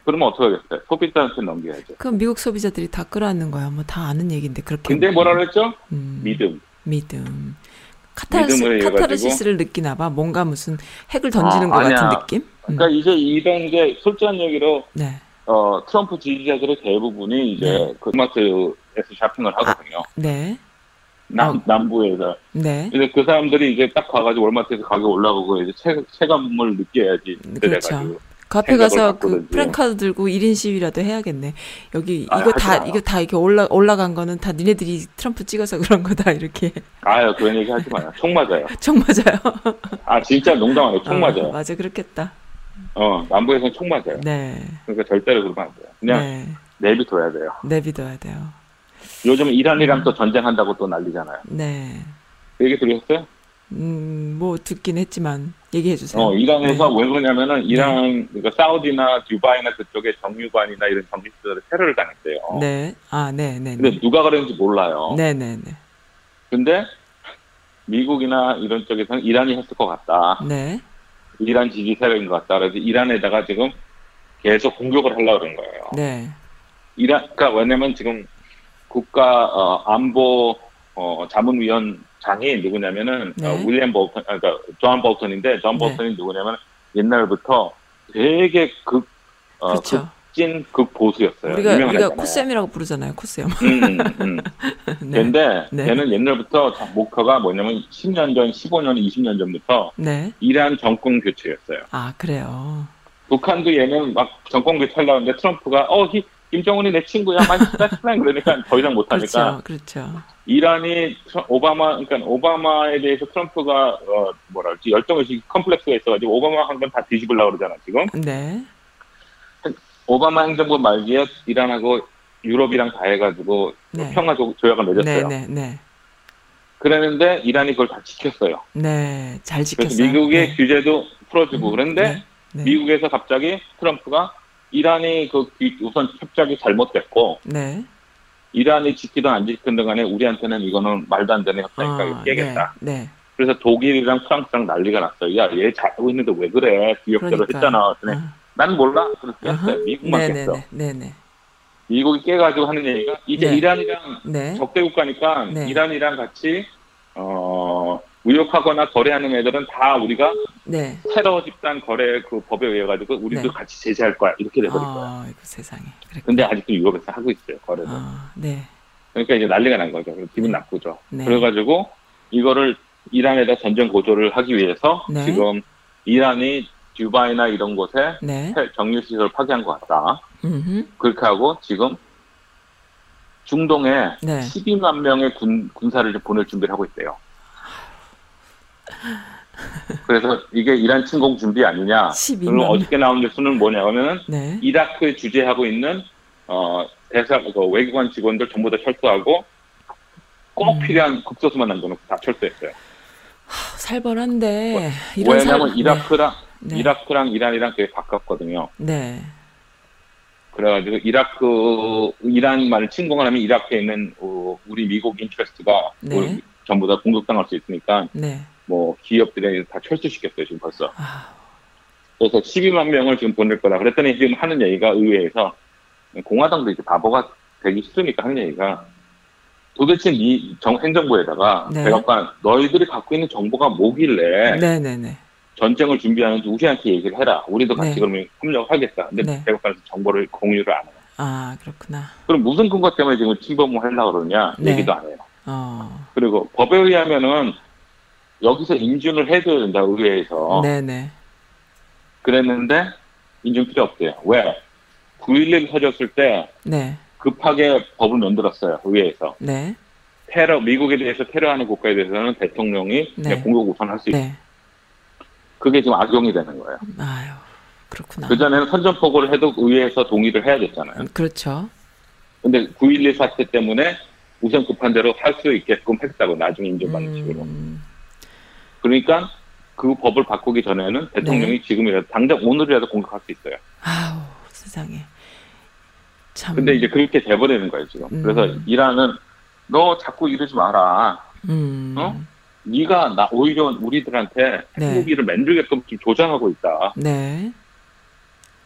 그러면 어떻게 하겠어요? 소비자한테 넘겨야죠. 그럼 미국 소비자들이 다 끌어안는 거야. 뭐 다 아는 얘기인데 그렇게. 근데 뭐라 그랬죠? 음, 믿음. 믿음. 카타르시, 카타르시스를 느끼나 봐. 뭔가 무슨 핵을 던지는 아, 것 같은 아니야. 느낌? 음. 그러니까 이제 이런 게 솔직한 얘기로 네. 어, 트럼프 지지자들의 대부분이 이제 네. 그 마트에서 쇼핑을 하거든요. 네. 남, 어. 남부에서. 네. 근데 그 사람들이 이제 딱 가가지고 월마트에서 가격 올라가고 이제 체, 체감을 느껴야지. 그렇죠. 그래가지고. 그 앞에 생각을 가서 그. 프랭카드 들고 1인 시위라도 해야겠네. 여기 아, 이거 하지 다. 이거 다 이렇게 올라 올라간 거는 다 니네들이 트럼프 찍어서 그런 거다 이렇게 아유, 그런 얘기 하지 마요. 총 맞아요. 총 맞아요. 아, 진짜 농담 안 해요. 총 어, 맞아요. 맞아 그렇겠다. 어, 남부에서는 총 맞아요. 네. 그러니까 절대로 그러면 안 돼요. 그냥 네. 내비둬야 돼요. 내비둬야 돼요. 요즘 이란이랑 음. 또 전쟁한다고 또 난리잖아요. 네. 그 얘기 들으셨어요? 음, 뭐 듣긴 했지만 얘기해 주세요. 어, 이란에서 네. 왜 그러냐면은 이란, 그러니까 사우디나 두바이나 그쪽에 정유관이나 이런 정비시설에 테러를 당했대요. 네. 아, 네, 네. 근데 네. 누가 그랬는지 몰라요. 네, 네, 네. 근데 미국이나 이런 쪽에서는 이란이 했을 것 같다. 네. 이란 지지 세력인 것 같다. 그래서 이란에다가 지금 계속 공격을 하려고 그런 거예요. 네. 이란, 그러니까 왜냐면 지금 국가 어, 안보 어, 자문위원장이 누구냐면은 네. 어, 윌리엄 볼턴, 아, 그러니까 존 볼턴인데 존 네. 볼턴이 누구냐면 옛날부터 되게 극, 어, 그렇죠. 극진 극보수였어요. 우리가 우리가. 콧수염이라고 부르잖아요. 콧수염. 음, 음, 음. 네. 근데 네. 걔는 옛날부터 자- 목표가 뭐냐면 10년 전, 15년, 20년 전부터 네. 이란 정권 교체였어요. 아, 그래요. 북한도 얘는 막 정권 교체하려고 하는데 트럼프가 어 히- 김정은이 내 친구야 맛있다 식당 그러니까 더 이상 못하니까 그렇죠. 그렇죠. 이란이 오바마 그러니까 오바마에 대해서 트럼프가 어 뭐라 그러지 열정의식 컴플렉스가 있어가지고 오바마 한 건 다 뒤집으려고 그러잖아 지금 네. 오바마 행정부 말기에 이란하고 유럽이랑 다 해가지고 네. 평화 조- 조약을 네, 맺었어요. 네, 네. 그랬는데 이란이 그걸 다 지켰어요. 네. 잘 지켰어요. 미국의 네. 규제도 풀어주고 그런데 네. 네. 미국에서 갑자기 트럼프가 이란이 그 규- 우선 협작이 잘못됐고 네. 이란이 지키든 안 지키든 간에 우리한테는 이거는 말도 안 되는 협상이니까 아, 깨겠다. 네. 네. 그래서 독일이랑 프랑스랑 난리가 났어요. 야, 얘 잘하고 있는데 왜 그래? 비협조를. 했잖아. 그랬더니 아, 난 몰라. 아하. 했어요. 미국만 네, 깼어. 네, 네, 네. 미국이 깨가지고 하는 얘기가 이제 네. 이란이랑 네. 적대 국가니까 네. 이란이랑 같이 어 무역하거나 거래하는 애들은 다 우리가 네. 테러 집단 거래 그 법에 의해 가지고 우리도 네. 같이 제재할 거야 이렇게 돼버릴 거야. 아, 이거 세상에. 그래. 근데 아직도 유럽에서 하고 있어요 거래를. 아, 네. 그러니까 이제 난리가 난 거죠. 기분 네. 나쁘죠. 네. 그래가지고 이거를 이란에다 전쟁 고조를 하기 위해서 네. 지금 이란이 듀바이나 이런 곳에 네. 정유 시설 파괴한 것 같다. 음. 그렇게 하고 지금 중동에 네. 12만 명의 군, 군사를 보낼 준비를 하고 있대요. 그래서 이게 이란 침공 준비 아니냐. 12만 그리고 명. 어저께 나온 뉴스는 뭐냐면은 네. 이라크 주재하고 있는 어 대사 그 외교관 직원들 전부 다 철수하고 꼭 음. 필요한 극소수만 남겨놓고 다 철수했어요. 살벌한데 이런 왜냐면 살- 이라크랑 네. 이라크랑 이란이랑 되게 가깝거든요. 네. 그래가지고 이라크 이란만을 침공을 하면 이라크에 있는 어, 우리 미국 interest가 네. 우리 전부 다 공격당할 수 있으니까 네. 뭐 기업들이 다 철수시켰어요 지금 벌써. 아, 그래서 12만 명을 지금 보낼 거다. 그랬더니 지금 하는 얘기가 의회에서 공화당도 이제 바보가 되기 싫으니까 하는 얘기가 도대체 이 정, 행정부에다가 네. 백악관 너희들이 갖고 있는 정보가 뭐길래 네, 네, 네. 전쟁을 준비하는지 우리한테 얘기를 해라. 우리도 같이 네. 그러면 협력하겠다. 근데 네. 백악관에서 정보를 공유를 안 해요. 아, 그렇구나. 그럼 무슨 근거 때문에 지금 침범을 하려고 그러냐? 네. 얘기도 안 해요. 어. 그리고 법에 의하면은 여기서 인준을 해줘야 된다, 의회에서. 네, 네. 그랬는데 인준 필요 없대요. 왜? 9.11 터졌을 때 네. 급하게 법을 만들었어요, 의회에서. 네. 테러, 미국에 대해서 테러하는 국가에 대해서는 대통령이 네. 공격 우선할 수 있어요. 네. 그게 지금 악용이 되는 거예요. 아유. 그렇구나. 그 전에는 선전포고를 해도 의회에서 동의를 해야 됐잖아요. 그렇죠. 근데 9.11 사태 때문에 우선 급한 대로 할 수 있게끔 했다고 나중에 인정받는 식으로. 음, 그러니까 그 법을 바꾸기 전에는 대통령이 네. 지금이라도 당장 오늘이라도 공격할 수 있어요. 아우, 세상에. 참. 근데 이제 그렇게 돼버리는 거예요 지금. 음. 그래서 이란은 너 자꾸 이러지 마라. 음. 어? 네가 나 오히려 우리들한테 네. 핵무기를 만들게끔 지금 조장하고 있다. 네.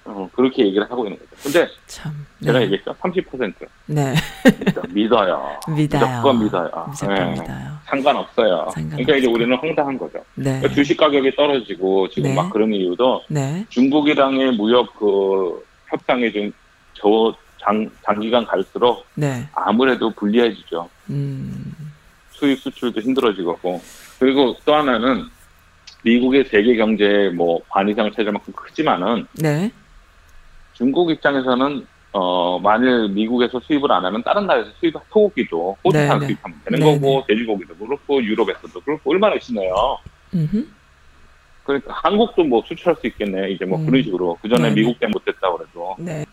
어, 그렇게 얘기를 하고 있는 거죠. 근데 참. 제가 네. 얘기했죠. 30% 네. 믿어요. 믿어요. 무조건 믿어요. 무조건 예. 믿어요. 상관없어요. 상관없고. 그러니까 이제 우리는 황당한 거죠. 네. 그러니까 주식 가격이 떨어지고 지금 네. 막 그런 이유도 네. 중국이랑의 무역 그 협상이 좀 저 장, 장기간 갈수록 네. 아무래도 불리해지죠. 음. 수입 수출도 힘들어지고 그리고 또 하나는 미국의 세계 경제에 뭐 반 이상을 차지할 만큼 크지만은 네. 중국 입장에서는 어 만일 미국에서 수입을 안 하면 다른 나라에서 수입 소고기도 호주산. 수입하면 되는 네네. 거고 돼지고기도 그렇고 유럽에서도 그렇고 얼마나 있으네요. 음흠. 그러니까 한국도 뭐 수출할 수 있겠네 이제 뭐 음. 그런 식으로 그 전에. 미국 때문에 못했다 그래도 네.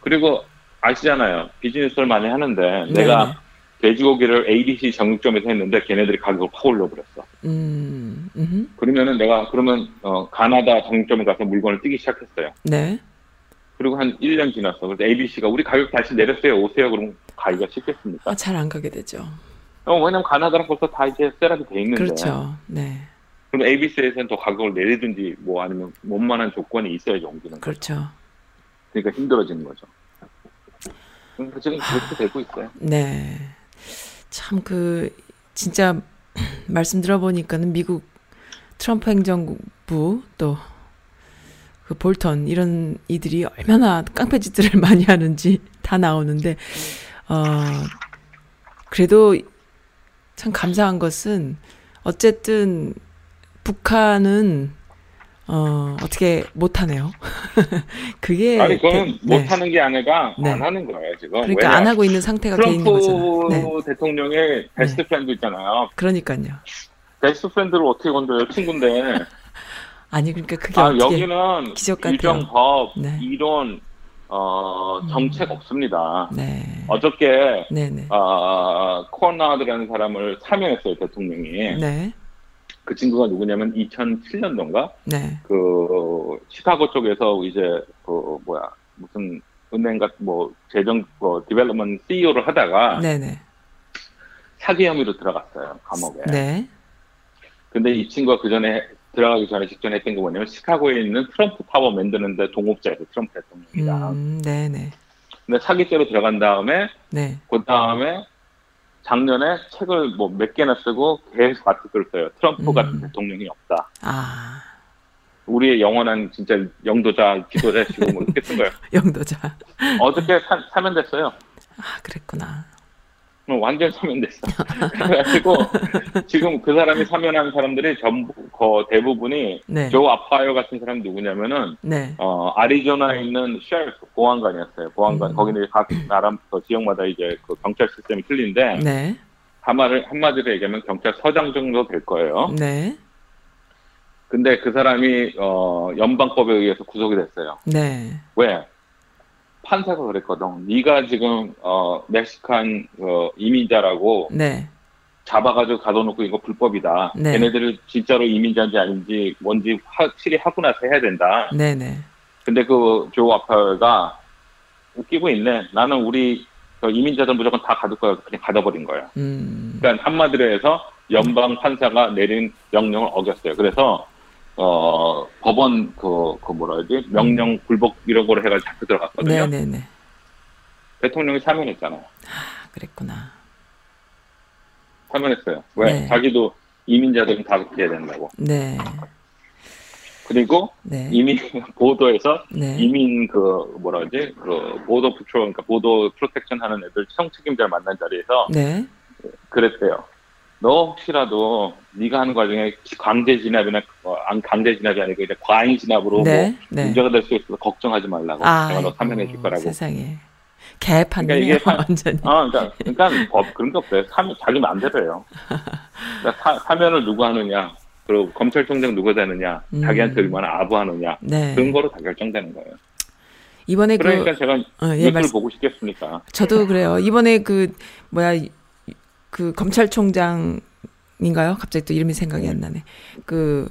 그리고 아시잖아요 비즈니스를 많이 하는데 내가 네네. 돼지고기를 ABC 정육점에서 했는데 걔네들이 가격을 확 올려버렸어. 음. 음흠. 그러면은 내가 그러면 어, 가나다 정육점에 가서 물건을 띄기 시작했어요. 네. 그리고 한 1년 지났어. 그래서 ABC가 우리 가격 다시 내렸어요. 오세요. 그럼 가기가 쉽겠습니까? 아, 잘안 가게 되죠. 어, 왜냐면 가나다랑 벌써 다 이제 셋업이 돼 있는데. 그렇죠. 네. 그럼 ABC에서는 더 가격을 내리든지 뭐 아니면 원만한 조건이 있어야지 옮기는 거죠. 그렇죠. 그러니까 힘들어지는 거죠. 그러니까 지금 그렇게 되고 있어요. 네. 참 그 진짜 말씀 들어보니까는 미국 트럼프 행정부 또 그 볼턴 이런 이들이 얼마나 깡패짓들을 많이 하는지 다 나오는데 어 그래도 참 감사한 것은 어쨌든 북한은 어 어떻게 못하네요. 그게 아니, 그건 대- 네. 못하는 게 아니라 네. 안 하는 거예요, 지금. 그러니까? 안 하고 있는 상태가 돼 있는 거잖아요. 네. 대통령의 best friend 있잖아요. 그러니까요. best friend를 어떻게 건드려요? 친구인데. 아니 그러니까 그게 아, 여기는 기적 같아요. 규정법, 네. 이론, 어, 정책 없습니다. 네. 어저께 네네. 어, 콘래드라는 사람을 사면했어요 대통령이. 네. 그 친구가 누구냐면 2007년도인가 네. 그 시카고 쪽에서 이제 그 뭐야 무슨 은행 같은 뭐 재정 뭐 development CEO를 하다가 네네. 사기 혐의로 들어갔어요 감옥에. 네. 근데 이 친구가 그 전에 들어가기 전에 직전에 했던 게 뭐냐면 시카고에 있는 트럼프 타워 만드는데 동업자예요 트럼프 대통령이랑. 음, 네네. 근데 사기죄로 들어간 다음에 네. 그 다음에 작년에 책을 뭐 몇 개나 쓰고 계속 article을 써요. 트럼프 음. 같은 대통령이 없다. 아, 우리의 영원한 진짜 영도자, 지도자시고 뭐 이렇게 쓴 거예요. 영도자. 어저께 사, 사면 됐어요. 아, 그랬구나. 어, 완전 사면됐어. 그래가지고 지금 그 사람이 사면한 사람들이 전부 거 대부분이 네. 조 아파요 같은 사람 누구냐면은 네. 어 아리조나에 있는 셰리프 보안관이었어요. 보안관 음. 거기는 각 나라 그 지역마다 이제 그 경찰 시스템이 틀린데 네. 한마를 한마디로 얘기하면 경찰서장 정도 될 거예요. 네. 근데 그 사람이 어 연방법에 의해서 구속이 됐어요. 네. 왜? 판사가 그랬거든. 네가 지금 어 멕시칸 어, 이민자라고 네. 잡아가지고 가둬놓고 이거 불법이다. 네. 걔네들을 진짜로 이민자인지 아닌지 뭔지 확실히 하고 나서 해야 된다. 네네. 근데 그 조 아파가 웃기고 있네. 나는 우리 그 이민자들 무조건 다 가둘 거야. 그냥 가둬버린 거야. 음. 그러니까 한마디로 해서 연방 판사가 내린 명령을 어겼어요. 그래서 어 법원 그, 그 뭐라 그러지 명령 불복 이런 거를 해가지고 잡혀 들어갔거든요. 네네네. 대통령이 사면했잖아요. 아, 그랬구나. 사면했어요. 왜? 네. 자기도 이민자들은 다 그렇게 해야 된다고. 네. 그리고 네. 이민 보도에서 네. 이민 그 뭐라 그러지 그 보도 부처 그러니까 보도 프로텍션 하는 애들 성 책임자를 만난 자리에서 네. 그랬대요. 너 혹시라도 네가 하는 과정에 강제 진압이나 어, 안 강제 진압이 아니고 이제 과잉 진압으로 네. 뭐 네. 문제가 될 수 있어서 걱정하지 말라고. 아, 내가 너 사면해 줄 거라고. 세상에. 개판이네요, 그러니까 이게 사- 완전히. 아, 그러니까, 그러니까 법 그런 게 없어요. 사면 자기 마음대로예요. 그러니까 사, 사면을 누구 하느냐, 그리고 검찰총장 누가 되느냐, 음. 자기한테 얼마나 아부하느냐 네. 그런 거로 다 결정되는 거예요. 이번에 그러니까 그 제가 어, 예, 뉴스를 말씀, 보고 싶겠습니까? 저도 그래요. 이번에 그 뭐야 이- 그 검찰총장인가요? 갑자기 또 이름이 생각이 안 나네. 그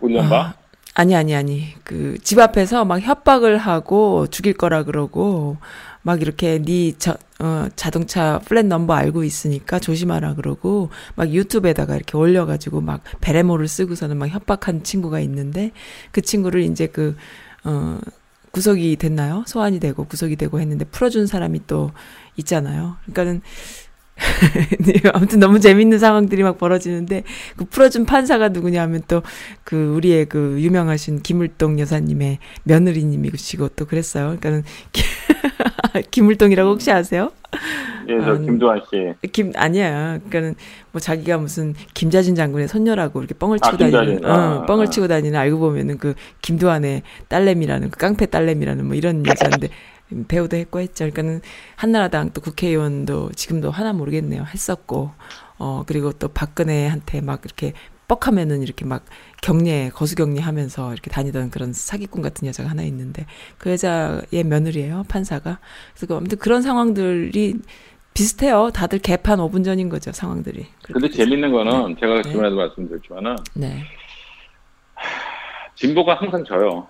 울련바? 아, 아니 아니 아니 그 집 앞에서 막 협박을 하고 죽일 거라 그러고 막 이렇게 네 저, 어, 자동차 플랫 넘버 알고 있으니까 조심하라 그러고 막 유튜브에다가 이렇게 올려가지고 막 베레모를 쓰고서는 막 협박한 친구가 있는데 그 친구를 이제 그 어, 구속이 됐나요? 소환이 되고 구속이 되고 했는데 풀어준 사람이 또 있잖아요. 그러니까는 네, 아무튼 너무 재밌는 상황들이 막 벌어지는데 그 풀어준 판사가 누구냐면 또 그 우리의 그 유명하신 김을동 여사님의 며느리님이시고 또 그랬어요. 그러니까는 김을동이라고 혹시 아세요? 예, 저 아, 김도환 씨. 김 아니야. 그러니까는 뭐 자기가 무슨 김자진 장군의 손녀라고 이렇게 뻥을 아, 치고 다니는 김자진. 어, 아, 뻥을 아. 치고 다니는 알고 보면은 그 김두한의 딸내미라는 그 깡패 딸내미라는 뭐 이런 여자인데 배우도 했고 했죠. 그러니까는 한나라당 또 국회의원도 지금도 하나 모르겠네요. 했었고 어 그리고 또 박근혜한테 막 이렇게 뻑하면은 이렇게 막 경례 거수경례 하면서 이렇게 다니던 그런 사기꾼 같은 여자가 하나 있는데 그 여자의 며느리예요 판사가 그래서 그 아무튼 그런 상황들이 비슷해요 다들 개판 5분 전인 거죠 상황들이 근데 재밌는 거는 제가 네. 지금에도 말씀드렸지만은 네 진보가 항상 져요.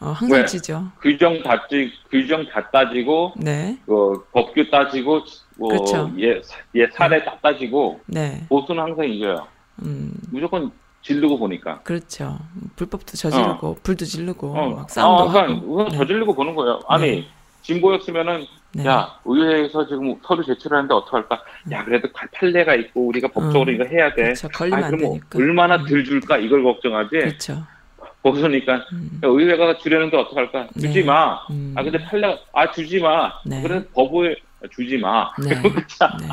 어, 항상 왜? 지죠 규정 다 따지, 규정 다 따지고, 네그 법규 따지고, 뭐 그렇죠. 예, 예 사례 다 따지고, 네. 보수는 항상 이겨요. 음 무조건 지르고 보니까. 그렇죠 불법도 저지르고 불도 지르고 어, 막 싸움도 어, 그러니까 하고 우선 네. 저지르고 보는 거예요. 아니 네. 진보였으면은 네. 야 의회에서 지금 서류 제출을 하는데 어떡할까? 야 그래도 판례가 있고 우리가 법적으로 음, 이거 해야 돼. 그렇죠 걸리면 아안 그럼 되니까 얼마나 음. 덜 줄까 이걸 걱정하지. 그렇죠 보수니까 음. 야, 의회가 주려는데 어떡할까? 주지 네. 마. 음. 아 근데 판례 아 주지 마. 네. 그래 법을 주지 마. 네. 네.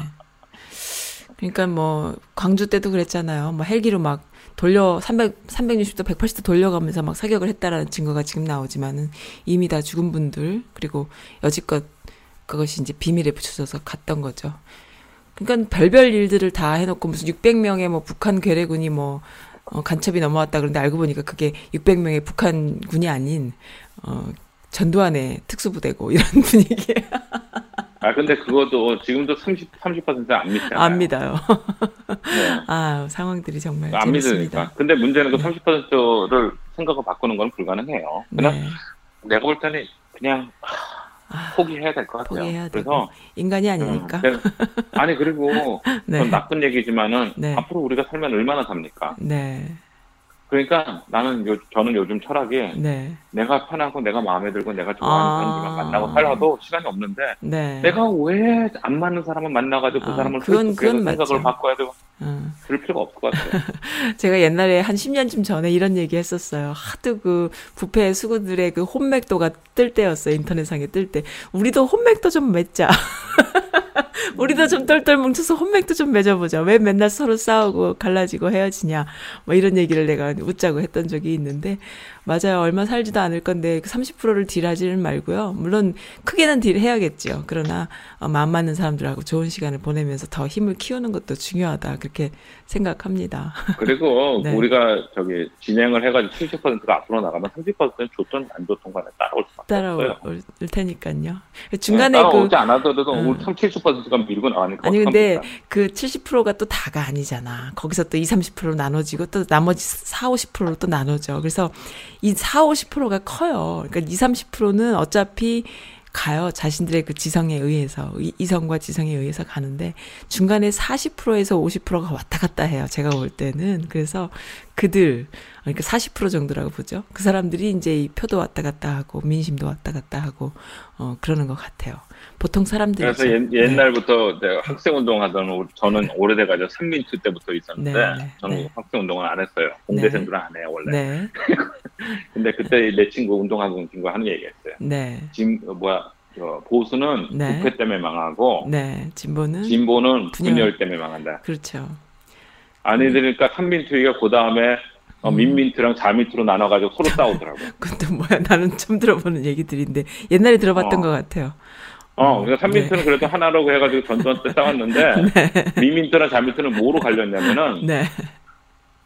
그러니까 뭐 광주 때도 그랬잖아요. 뭐 헬기로 막 돌려 300 360도 180도 돌려가면서 막 사격을 했다라는 증거가 지금 나오지만은 이미 다 죽은 분들 그리고 여지껏 그것이 이제 비밀에 붙여져서 갔던 거죠. 그러니까 별별 일들을 다 해놓고 무슨 600명의 뭐 북한 괴뢰군이 뭐 어, 간첩이 넘어왔다 그런데 알고 보니까 그게 600명의 북한군이 아닌 어 전두환의 특수부대고 이런 분위기에 아 근데 그것도 지금도 30 30%안 믿잖아요. 안 믿어요. 네. 아 상황들이 정말 안 믿으니까. 재밌습니다. 근데 문제는 그 30%를 생각을 바꾸는 건 불가능해요. 그냥 네. 내가 볼 때는 그냥 아, 포기해야 될 것 같아요. 포기해야 되고 그래서 인간이 음, 아니니까. 그래서- 아니 그리고 네. 그건 나쁜 얘기지만은 네. 앞으로 우리가 살면 얼마나 삽니까? 네. 그러니까 나는 요, 저는 요즘 철학이 네. 내가 편하고 내가 마음에 들고 내가 좋아하는 아. 사람들만 만나고 살아도 시간이 없는데 네. 내가 왜 안 맞는 사람을 만나가지고 그 아, 사람을 그건- 그건 생각을 맞죠. 바꿔야 되고 어. 그럴 필요가 없을 것 같아요. 제가 옛날에 한 10년쯤 전에 이런 얘기 했었어요. 하도 그 부패 수구들의 그 혼맥도가 뜰 때였어요. 인터넷상에 뜰 때. 우리도 혼맥도 좀 맺자. 우리도 좀 똘똘 뭉쳐서 혼맥도 좀 맺어보자. 왜 맨날 서로 싸우고 갈라지고 헤어지냐. 뭐 이런 얘기를 내가 웃자고 했던 적이 있는데, 맞아요. 얼마 살지도 않을 건데, 그 30%를 딜하지는 말고요. 물론, 크게는 딜해야겠죠. 그러나, 어, 마음 맞는 사람들하고 좋은 시간을 보내면서 더 힘을 키우는 것도 중요하다. 그렇게 생각합니다. 그리고 네. 우리가 저기 진행을 해가지고 70%가 앞으로 나가면 30%는 좋든 안 좋든 간에 따라올 수 없어요. 따라올 테니까요. 중간에 네, 따라오지 그, 않아도 음. 30, 70% 선수가 밀고 나왔는 아니 근데 겁니까? 그 70%가 또 다가 아니잖아. 거기서 또 2, 30%로 나눠지고 또 나머지 4, 50%로 또 나눠져. 그래서 이 4, 50%가 커요. 그러니까 2, 30%는 어차피 가요. 자신들의 그 지성에 의해서 이성과 지성에 의해서 가는데 중간에 40%에서 50%가 왔다 갔다 해요. 제가 볼 때는 그래서 그들 그러니까 40% 정도라고 보죠. 그 사람들이 이제 이 표도 왔다 갔다 하고 민심도 왔다 갔다 하고 어 그러는 것 같아요. 보통 사람들이 그래서 옛, 옛날부터 내가 학생 운동하던 오- 저는 오래돼가지고 삼민투 때부터 있었는데 네, 네, 저는 네. 학생 운동을 안 했어요. 공대생들은 안 해요 원래. 네, 근데 그때 내 친구 운동하고 온 친구 하는 얘기했어요. 네, 진 어, 뭐야 저 보수는 네. 부패 때문에 망하고 네. 진보는 진보는 분열. 분열 때문에 망한다. 그렇죠. 아니 그러니까 삼민투기가 그 다음에 어, 음. 민민투랑 자민투로 나눠가지고 서로 싸우더라고. 그것도 뭐야? 나는 처음 들어보는 얘기들인데 옛날에 들어봤던 어. 것 같아요. 어, 그러니까 네. 삼민투는 그래도 하나라고 해가지고 전두환 때 싸웠는데 민민투랑 자민투는 뭐로 갈렸냐면은 네.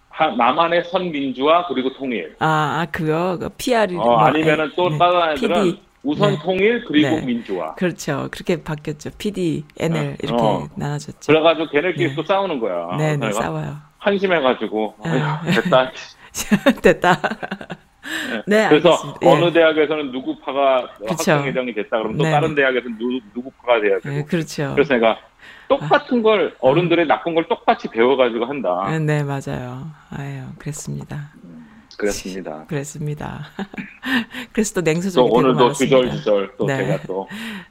하- 남한의 선민주화 그리고 통일. 아, 아 그거 그 PR이 어, 아니면은 또 네. 다른 애들은 PD. 우선 네. 통일 그리고 네. 민주화. 그렇죠. 그렇게 바뀌었죠. PD, NL 어, 이렇게 어. 나눠졌죠. 그래가지고 걔네끼리 네. 또 싸우는 거야. 네, 네, 싸워요. 한심해가지고 네. 아휴, 됐다. 됐다. 네, 그래서 알겠습니다. 예. 어느 대학에서는 누구 파가 그쵸. 학생회장이 됐다 그러면 또 네. 다른 대학에서는 누, 누구 파가 돼야 되고 예, 그렇죠. 그래서 내가 똑같은 걸 어른들의 나쁜 걸 똑같이 배워가지고 한다. 예, 네, 맞아요. 아유, 그랬습니다. 그랬습니다. 그랬습니다. 그래서 또또 냉소적이 되고 오늘도. 주절주절 또 네. 제가 또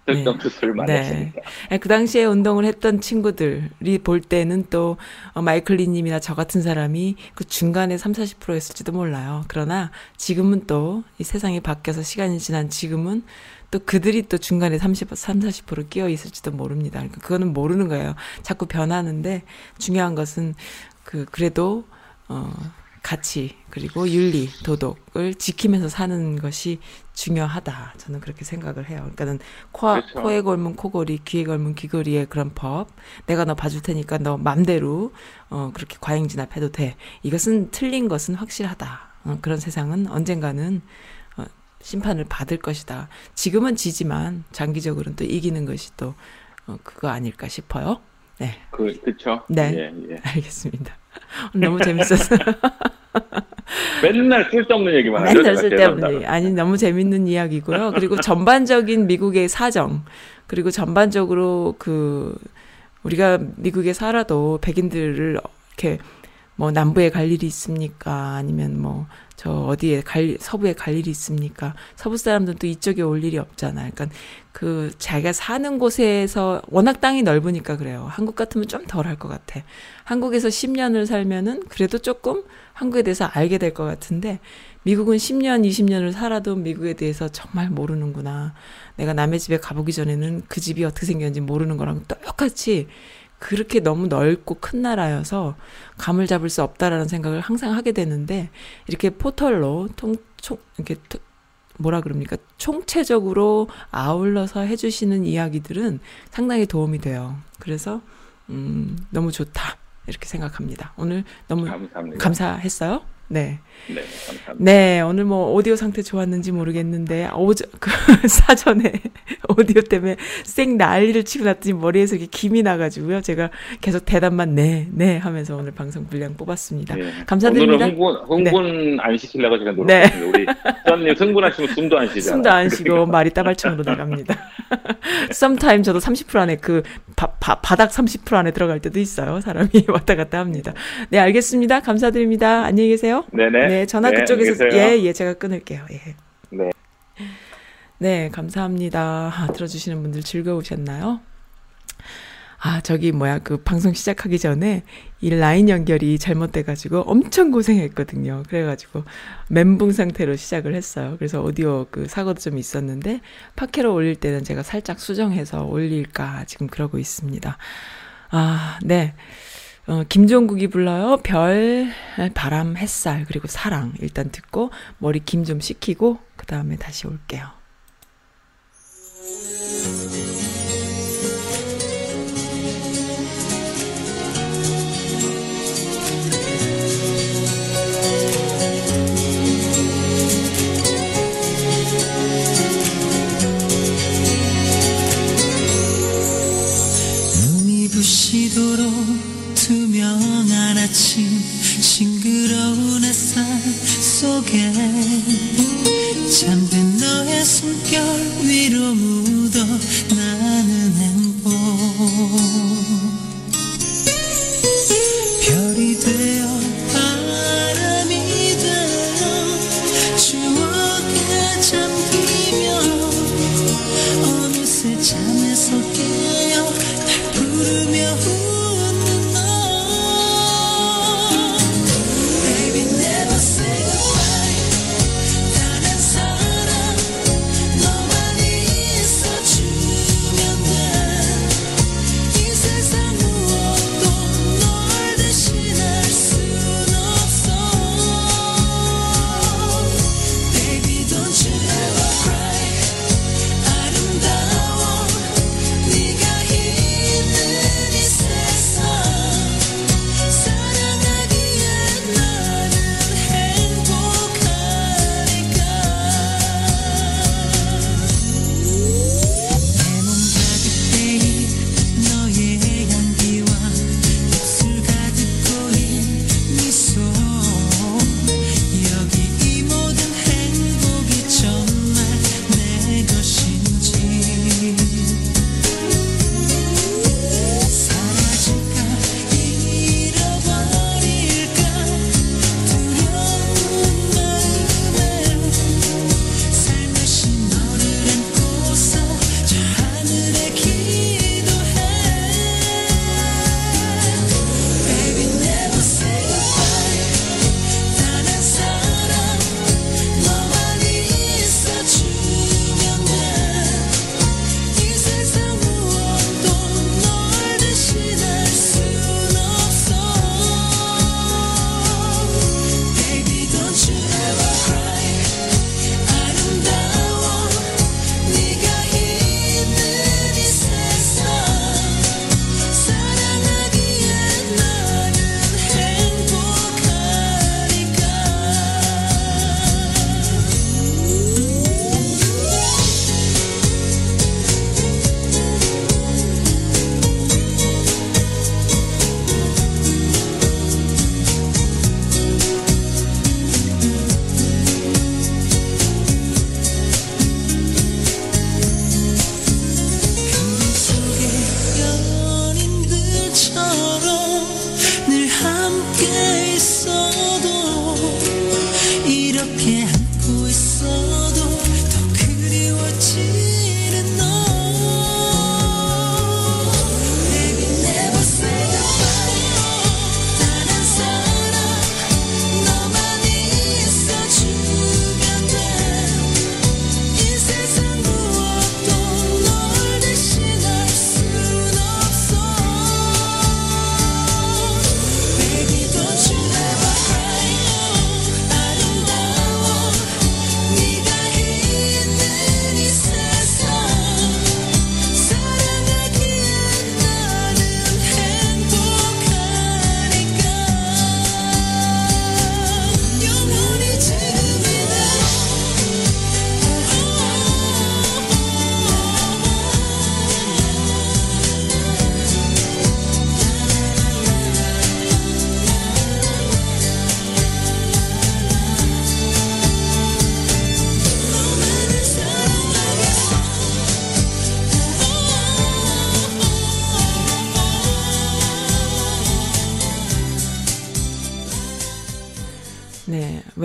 쓸데없는 짓을 많이 네. 했습니다. 예, 그 당시에 운동을 했던 친구들이 볼 때는 또 어, 마이클 리님이나 저 같은 사람이 그 중간에 3, 40%였을지도 몰라요. 그러나 지금은 또 이 세상이 바뀌어서 시간이 지난 지금은 또 그들이 또 중간에 30, 3, 40% 끼어 있을지도 모릅니다. 그러니까 그거는 모르는 거예요. 자꾸 변하는데 중요한 것은 그 그래도 어 가치 그리고 윤리 도덕을 지키면서 사는 것이 중요하다. 저는 그렇게 생각을 해요. 그러니까는 코, 그렇죠. 코에 걸면 코걸이, 귀에 걸면 귀걸이의 그런 법. 내가 너 봐줄 테니까 너 맘대로 어 그렇게 과잉 진압해도 돼. 이것은 틀린 것은 확실하다. 어, 그런 세상은 언젠가는 어, 심판을 받을 것이다. 지금은 지지만 장기적으로는 또 이기는 것이 또 어, 그거 아닐까 싶어요. 네, 그 그쵸? 네. 예, 예. 알겠습니다. 오늘 너무 재밌었어요. 맨날 쓸데없는 얘기만 하죠. 맨날 쓸데없는. 얘기. 아니 너무 재밌는 이야기고요. 그리고 전반적인 미국의 사정 그리고 전반적으로 그 우리가 미국에 살아도 백인들을 이렇게 뭐 남부에 갈 일이 있습니까? 아니면 뭐 저 어디에 갈 서부에 갈 일이 있습니까? 서부 사람들은 또 이쪽에 올 일이 없잖아요. 그러니까 그 자기가 사는 곳에서 워낙 땅이 넓으니까 그래요. 한국 같으면 좀 덜 할 것 같아. 한국에서 10년을 살면은 그래도 조금 한국에 대해서 알게 될 것 같은데 미국은 10년, 20년을 살아도 미국에 대해서 정말 모르는구나. 내가 남의 집에 가보기 전에는 그 집이 어떻게 생겼는지 모르는 거랑 똑같이 그렇게 너무 넓고 큰 나라여서 감을 잡을 수 없다라는 생각을 항상 하게 되는데 이렇게 포털로 통, 총, 이렇게 토- 뭐라 그럽니까? 총체적으로 아울러서 해주시는 이야기들은 상당히 도움이 돼요. 그래서, 음, 너무 좋다. 이렇게 생각합니다. 오늘 너무 감사합니다. 감사했어요. 네. 네, 감사합니다. 네, 오늘 뭐 오디오 상태 좋았는지 모르겠는데 오저 그 사전에 오디오 때문에 쌩 난리를 치고 났더니 머리에서 이렇게 김이 나가지고요. 제가 계속 대답만 네, 네 하면서 오늘 방송 분량 뽑았습니다. 예. 감사드립니다. 오늘은 흥분, 흥분 안 시키려고 제가 네. 노력했습니다. 우리 썬님 흥분하시면 숨도 안 쉬잖아요. 숨도 안 쉬고 말이 따발총으로 나갑니다. 썸타임 저도 30% 안에 그 바, 바, 바닥 30% 안에 들어갈 때도 있어요. 사람이 왔다 갔다 합니다. 네, 알겠습니다. 감사드립니다. 안녕히 계세요. 네네. 네, 전화 네, 그쪽에서. 예, 예, 제가 끊을게요. 예. 네. 네, 감사합니다. 아, 들어주시는 분들 즐거우셨나요? 아, 저기 뭐야 그 방송 시작하기 전에 이 라인 연결이 잘못돼가지고 엄청 고생했거든요. 그래가지고 멘붕 상태로 시작을 했어요. 그래서 오디오 그 사고도 좀 있었는데 팟캐로 올릴 때는 제가 살짝 수정해서 올릴까 지금 그러고 있습니다. 아, 네. 어, 김종국이 불러요. 별, 바람, 햇살, 그리고 사랑. 일단 듣고 머리 김 좀 식히고 그 다음에 다시 올게요. 눈이 부시도록 투명한 아침 싱그러운 햇살 속에 잠든 너의 숨결 위로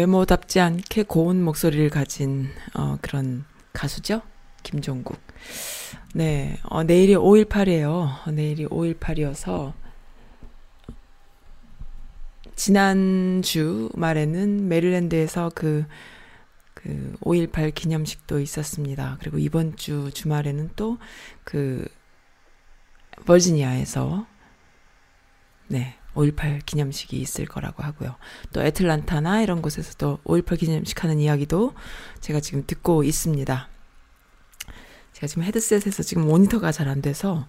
외모답지 않게 고운 목소리를 가진 어, 그런 가수죠. 김종국. 네, 어, 내일이 5.18이에요. 내일이 5.18이어서 지난주 말에는 메릴랜드에서 그, 그, 5.18 기념식도 있었습니다. 그리고 이번 주 주말에는 또 그, 버지니아에서, 네, 5.18 기념식이 있을 거라고 하고요. 또 애틀란타나 이런 곳에서도 5.18 기념식 하는 이야기도 제가 지금 듣고 있습니다. 제가 지금 헤드셋에서 지금 모니터가 잘 안 돼서,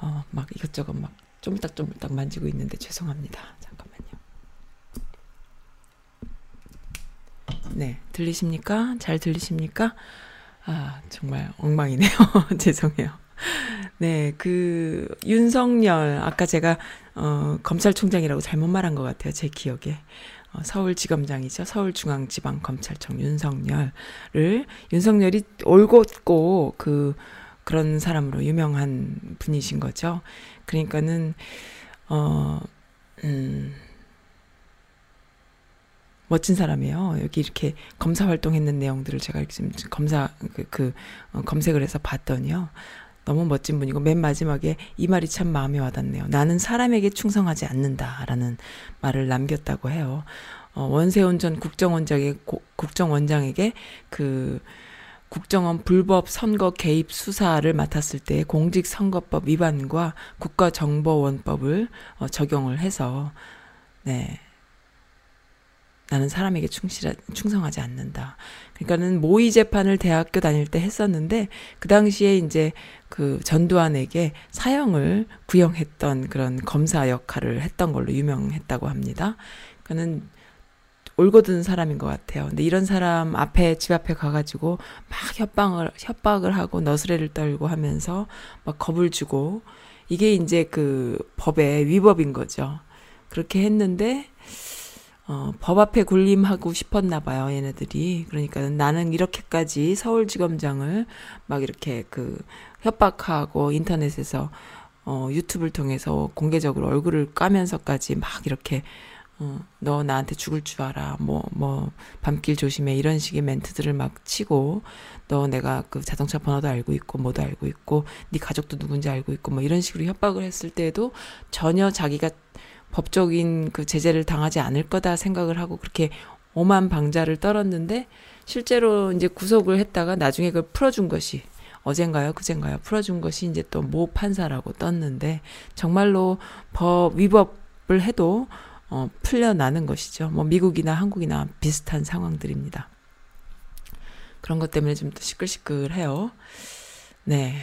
어, 막 이것저것 막 쪼물딱쪼물딱 만지고 있는데 죄송합니다. 잠깐만요. 네, 들리십니까? 잘 들리십니까? 아, 정말 엉망이네요. 죄송해요. 네, 그, 윤석열, 아까 제가, 어, 검찰총장이라고 잘못 말한 것 같아요. 제 기억에. 어, 서울지검장이죠. 서울중앙지방검찰청 윤석열을, 윤석열이 올곧고, 그, 그런 사람으로 유명한 분이신 거죠. 그러니까는, 어, 음, 멋진 사람이에요. 여기 이렇게 검사 활동했는 내용들을 제가 지금 검사 그, 그 어, 검색을 해서 봤더니요. 너무 멋진 분이고 맨 마지막에 이 말이 참 마음에 와닿네요. 나는 사람에게 충성하지 않는다라는 말을 남겼다고 해요. 어, 원세훈 전 국정원장의 고, 국정원장에게 그 국정원 불법 선거 개입 수사를 맡았을 때 공직선거법 위반과 국가정보원법을 어, 적용을 해서 네 나는 사람에게 충실하, 충성하지 않는다. 그러니까는 모의 재판을 대학교 다닐 때 했었는데 그 당시에 이제 그 전두환에게 사형을 구형했던 그런 검사 역할을 했던 걸로 유명했다고 합니다. 그는 올곧은 사람인 것 같아요. 근데 이런 사람 앞에 집 앞에 가가지고 막 협박을 협박을 하고 너스레를 떨고 하면서 막 겁을 주고 이게 이제 그 법의 위법인 거죠. 그렇게 했는데 어, 법 앞에 군림하고 싶었나 봐요, 얘네들이. 그러니까 나는 이렇게까지 서울지검장을 막 이렇게 그 협박하고 인터넷에서 어, 유튜브를 통해서 공개적으로 얼굴을 까면서까지 막 이렇게 어, 너 나한테 죽을 줄 알아. 뭐, 뭐, 밤길 조심해. 이런 식의 멘트들을 막 치고, 너 내가 그 자동차 번호도 알고 있고, 뭐도 알고 있고, 네 가족도 누군지 알고 있고, 뭐 이런 식으로 협박을 했을 때도 전혀 자기가 법적인 그 제재를 당하지 않을 거다 생각을 하고 그렇게 오만 방자를 떨었는데 실제로 이제 구속을 했다가 나중에 그걸 풀어준 것이 어젠가요, 그젠가요, 풀어준 것이 이제 또 모 판사라고 떴는데 정말로 법 위법을 해도 어, 풀려나는 것이죠. 뭐 미국이나 한국이나 비슷한 상황들입니다. 그런 것 때문에 좀 또 시끌시끌해요. 네.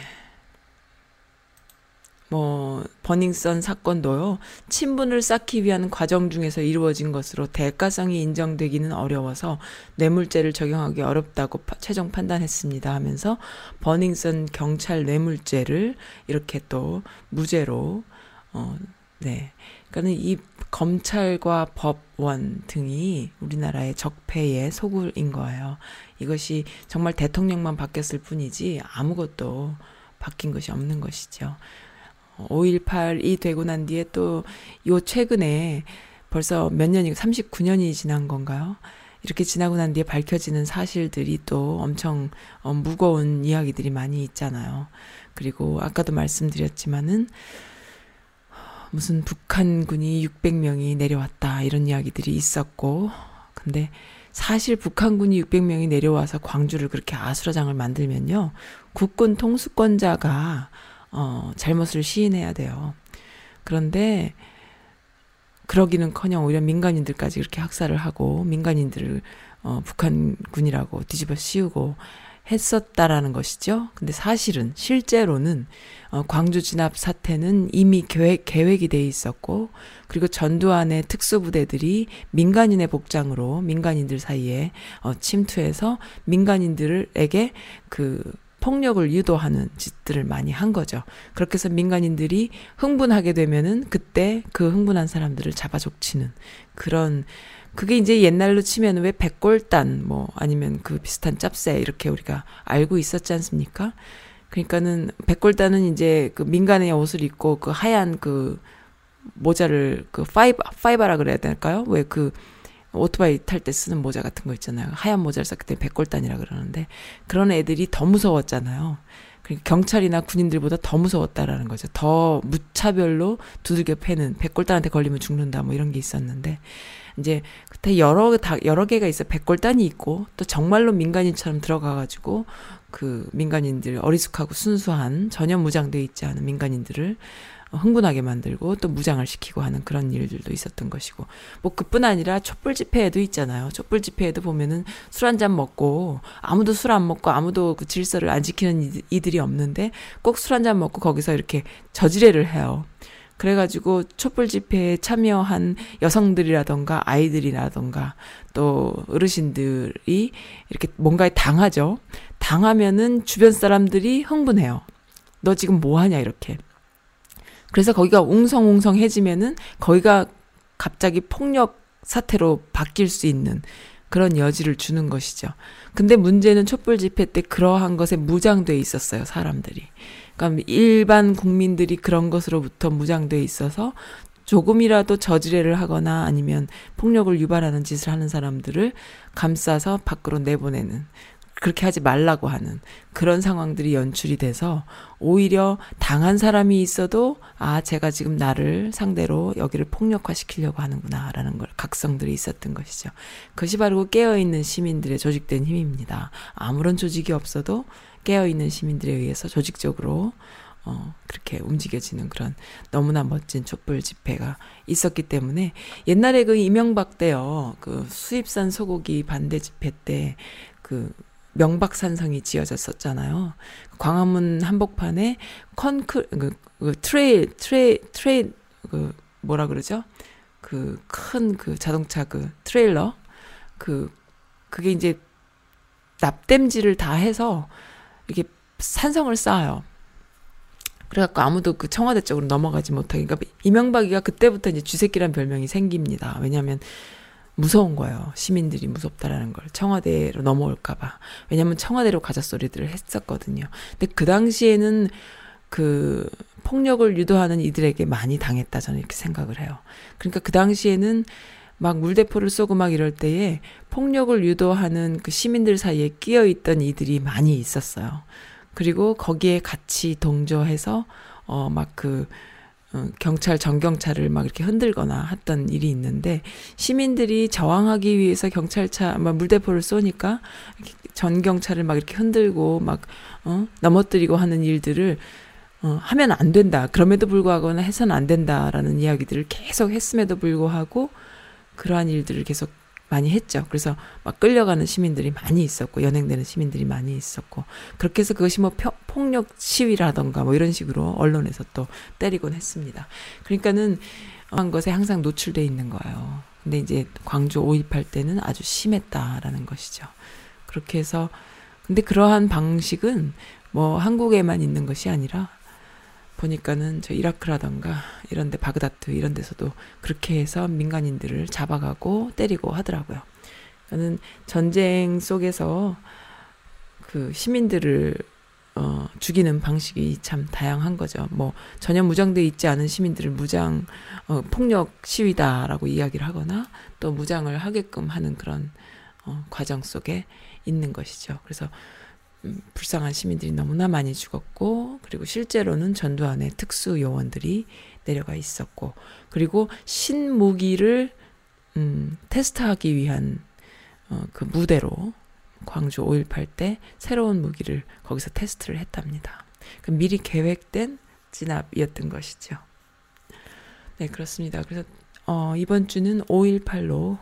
뭐 버닝썬 사건도요. 친분을 쌓기 위한 과정 중에서 이루어진 것으로 대가성이 인정되기는 어려워서 뇌물죄를 적용하기 어렵다고 파, 최종 판단했습니다 하면서 버닝썬 경찰 뇌물죄를 이렇게 또 무죄로 어 네. 그러니까는 이 검찰과 법원 등이 우리나라의 적폐의 소굴인 거예요. 이것이 정말 대통령만 바뀌었을 뿐이지 아무것도 바뀐 것이 없는 것이죠. 5.18이 되고 난 뒤에 또 요 최근에 벌써 몇 년이 39년이 지난 건가요? 이렇게 지나고 난 뒤에 밝혀지는 사실들이 또 엄청 어, 무거운 이야기들이 많이 있잖아요. 그리고 아까도 말씀드렸지만은 무슨 북한군이 600명이 내려왔다 이런 이야기들이 있었고 근데 사실 북한군이 600명이 내려와서 광주를 그렇게 아수라장을 만들면요. 국군 통수권자가 어, 잘못을 시인해야 돼요. 그런데 그러기는커녕 오히려 민간인들까지 이렇게 학살을 하고 민간인들을 어, 북한군이라고 뒤집어 씌우고 했었다라는 것이죠. 근데 사실은 실제로는 어, 광주 진압 사태는 이미 계획, 계획이 돼 있었고 그리고 전두환의 특수부대들이 민간인의 복장으로 민간인들 사이에 어, 침투해서 민간인들에게 그 폭력을 유도하는 짓들을 많이 한 거죠. 그렇게 해서 민간인들이 흥분하게 되면은 그때 그 흥분한 사람들을 잡아 족치는 그런 그게 이제 옛날로 치면 왜 백골단 뭐 아니면 그 비슷한 짭새 이렇게 우리가 알고 있었지 않습니까? 그러니까는 백골단은 이제 그 민간의 옷을 입고 그 하얀 그 모자를 그 파이바 파이바라 그래야 될까요? 왜그 오토바이 탈 때 쓰는 모자 같은 거 있잖아요. 하얀 모자를 썼기 때문에 백골단이라 그러는데 그런 애들이 더 무서웠잖아요. 그러니까 경찰이나 군인들보다 더 무서웠다라는 거죠. 더 무차별로 두들겨 패는 백골단한테 걸리면 죽는다 뭐 이런 게 있었는데 이제 그때 여러 다 여러 개가 있어 백골단이 있고 또 정말로 민간인처럼 들어가가지고 그 민간인들 어리숙하고 순수한 전혀 무장돼 있지 않은 민간인들을 흥분하게 만들고 또 무장을 시키고 하는 그런 일들도 있었던 것이고 뭐 그뿐 아니라 촛불 집회에도 있잖아요. 촛불 집회에도 보면은 술 한 잔 먹고 아무도 술 안 먹고 아무도 그 질서를 안 지키는 이- 이들이 없는데 꼭 술 한 잔 먹고 거기서 이렇게 저지레를 해요. 그래가지고 촛불 집회에 참여한 여성들이라던가 아이들이라던가 또 어르신들이 이렇게 뭔가에 당하죠. 당하면은 주변 사람들이 흥분해요. 너 지금 뭐 하냐 이렇게. 그래서 거기가 웅성웅성해지면은 거기가 갑자기 폭력 사태로 바뀔 수 있는 그런 여지를 주는 것이죠. 근데 문제는 촛불 집회 때 그러한 것에 무장돼 있었어요, 사람들이. 그러니까 일반 국민들이 그런 것으로부터 무장돼 있어서 조금이라도 저지레를 하거나 아니면 폭력을 유발하는 짓을 하는 사람들을 감싸서 밖으로 내보내는 그렇게 하지 말라고 하는 그런 상황들이 연출이 돼서 오히려 당한 사람이 있어도 아 제가 지금 나를 상대로 여기를 폭력화시키려고 하는구나라는 걸 각성들이 있었던 것이죠. 그것이 바로 깨어 있는 시민들의 조직된 힘입니다. 아무런 조직이 없어도 깨어 있는 시민들에 의해서 조직적으로 어, 그렇게 움직여지는 그런 너무나 멋진 촛불 집회가 있었기 때문에 옛날에 그 이명박 때요, 그 수입산 소고기 반대 집회 때 그 명박산성이 지어졌었잖아요. 광화문 한복판에 컨크, 그, 그 트레일, 트레일, 트레일, 그 뭐라 그러죠? 그 큰그 자동차 그 트레일러, 그, 그게 이제 납땜질을 다 해서 이렇게 산성을 쌓아요. 그래갖고 아무도 그 청와대 쪽으로 넘어가지 못하게. 그러니까 이명박이가 그때부터 이제 쥐새끼란 별명이 생깁니다. 왜냐하면 무서운 거예요. 시민들이 무섭다라는 걸. 청와대로 넘어올까봐. 왜냐면 청와대로 가자 소리들을 했었거든요. 근데 그 당시에는 그 폭력을 유도하는 이들에게 많이 당했다. 저는 이렇게 생각을 해요. 그러니까 그 당시에는 막 물대포를 쏘고 막 이럴 때에 폭력을 유도하는 그 시민들 사이에 끼어 있던 이들이 많이 있었어요. 그리고 거기에 같이 동조해서 어막그 어, 경찰 전경찰을 막 이렇게 흔들거나 했던 일이 있는데 시민들이 저항하기 위해서 경찰차 막 물대포를 쏘니까 이렇게 전 경찰을 막 이렇게 흔들고 막 어, 넘어뜨리고 하는 일들을 어, 하면 안 된다. 그럼에도 불구하고는 해서는 안 된다라는 이야기들을 계속 했음에도 불구하고 그러한 일들을 계속 많이 했죠. 그래서 막 끌려가는 시민들이 많이 있었고 연행되는 시민들이 많이 있었고 그렇게 해서 그것이 뭐 펴- 폭력 시위라던가 뭐 이런 식으로 언론에서 또 때리곤 했습니다. 그러니까는 한 것에 항상 노출돼 있는 거예요. 근데 이제 광주 5.18 때는 아주 심했다라는 것이죠. 그렇게 해서 근데 그러한 방식은 뭐 한국에만 있는 것이 아니라 보니까는 저 이라크라던가 이런 데 바그다드 이런 데서도 그렇게 해서 민간인들을 잡아가고 때리고 하더라고요. 저는 전쟁 속에서 그 시민들을 어, 죽이는 방식이 참 다양한 거죠. 뭐 전혀 무장돼 있지 않은 시민들을 무장 어, 폭력 시위다라고 이야기를 하거나 또 무장을 하게끔 하는 그런 어, 과정 속에 있는 것이죠. 그래서 음, 불쌍한 시민들이 너무나 많이 죽었고 그리고 실제로는 전두환의 특수 요원들이 내려가 있었고 그리고 신무기를 음, 테스트하기 위한 어, 그 무대로 광주 5.18 때 새로운 무기를 거기서 테스트를 했답니다. 그 미리 계획된 진압이었던 것이죠. 네, 그렇습니다. 그래서 어, 이번 주는 5.18로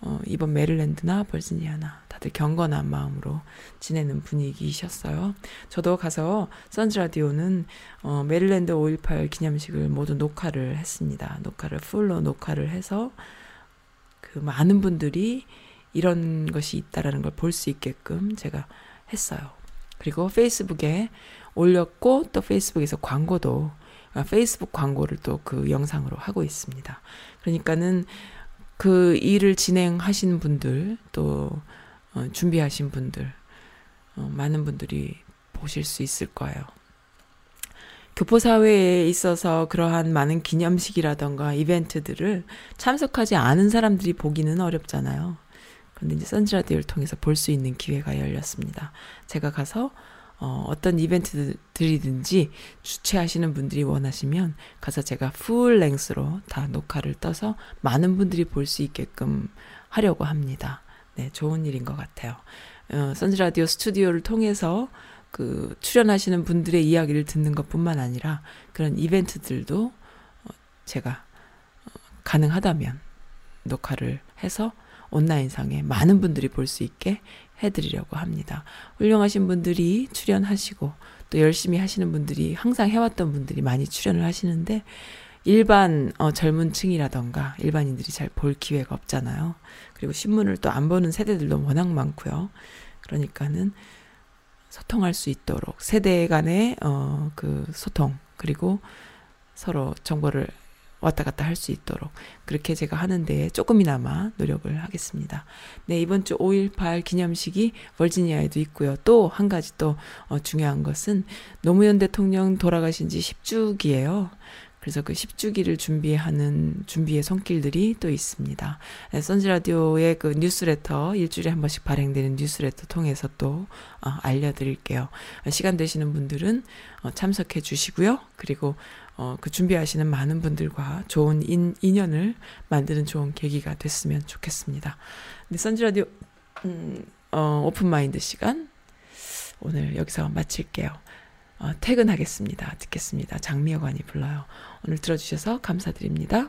어, 이번 메릴랜드나 버지니아나 다들 경건한 마음으로 지내는 분위기셨어요. 저도 가서 선즈 라디오는 어, 메릴랜드 5.18 기념식을 모두 녹화를 했습니다. 녹화를 full로 녹화를 해서 그 많은 분들이 이런 것이 있다라는 걸 볼 수 있게끔 제가 했어요. 그리고 페이스북에 올렸고 또 페이스북에서 광고도 아, 페이스북 광고를 또 그 영상으로 하고 있습니다. 그러니까는 그 일을 진행하신 분들 또 어, 준비하신 분들 어, 많은 분들이 보실 수 있을 거예요. 교포 사회에 있어서 그러한 많은 기념식이라던가 이벤트들을 참석하지 않은 사람들이 보기는 어렵잖아요. 그런데 이제 선즈라디오를 통해서 볼 수 있는 기회가 열렸습니다. 제가 가서 어, 어떤 이벤트들이든지 주최하시는 분들이 원하시면 가서 제가 풀 랭스로 다 녹화를 떠서 많은 분들이 볼 수 있게끔 하려고 합니다. 네, 좋은 일인 것 같아요. 어, 선즈라디오 스튜디오를 통해서 그 출연하시는 분들의 이야기를 듣는 것 뿐만 아니라 그런 이벤트들도 어, 제가 어, 가능하다면 녹화를 해서 온라인상에 많은 분들이 볼 수 있게 해드리려고 합니다. 훌륭하신 분들이 출연하시고 또 열심히 하시는 분들이 항상 해왔던 분들이 많이 출연을 하시는데 일반 어, 젊은 층이라던가 일반인들이 잘 볼 기회가 없잖아요. 그리고 신문을 또 안 보는 세대들도 워낙 많고요. 그러니까는 소통할 수 있도록 세대 간의 어, 그 소통 그리고 서로 정보를 왔다 갔다 할 수 있도록 그렇게 제가 하는데 조금이나마 노력을 하겠습니다. 네, 이번 주 5.18 기념식이 버지니아에도 있고요. 또 한 가지 또 어, 중요한 것은 노무현 대통령 돌아가신 지 10주기예요. 그래서 그 10주기를 준비하는 준비의 손길들이 또 있습니다. 네, 선지 라디오의 그 뉴스레터 일주일에 한 번씩 발행되는 뉴스레터 통해서 또 어, 알려드릴게요. 시간 되시는 분들은 어, 참석해 주시고요. 그리고 어, 그 준비하시는 많은 분들과 좋은 인, 인연을 만드는 좋은 계기가 됐으면 좋겠습니다. 네, 선즈 라디오 음, 어, open mind 시간 오늘 여기서 마칠게요. 어, 퇴근하겠습니다. 듣겠습니다. 장미여관이 불러요. 오늘 들어주셔서 감사드립니다.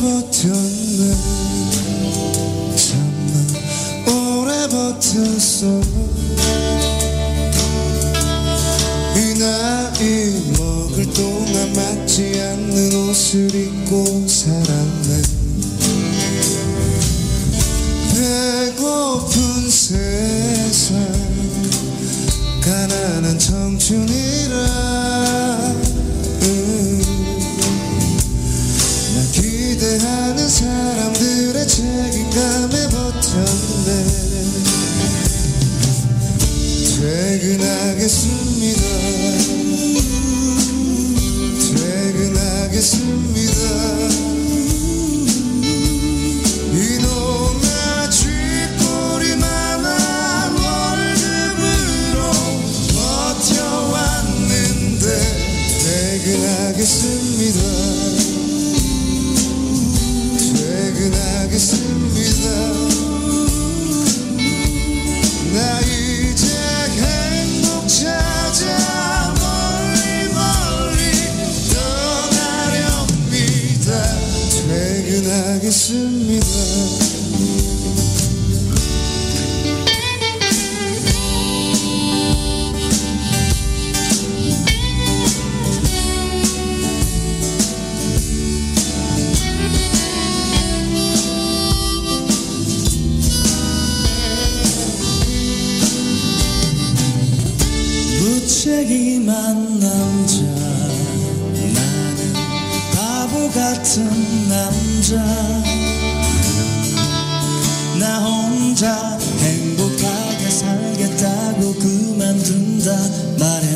버텼네 참나 오래 버텼어 않 그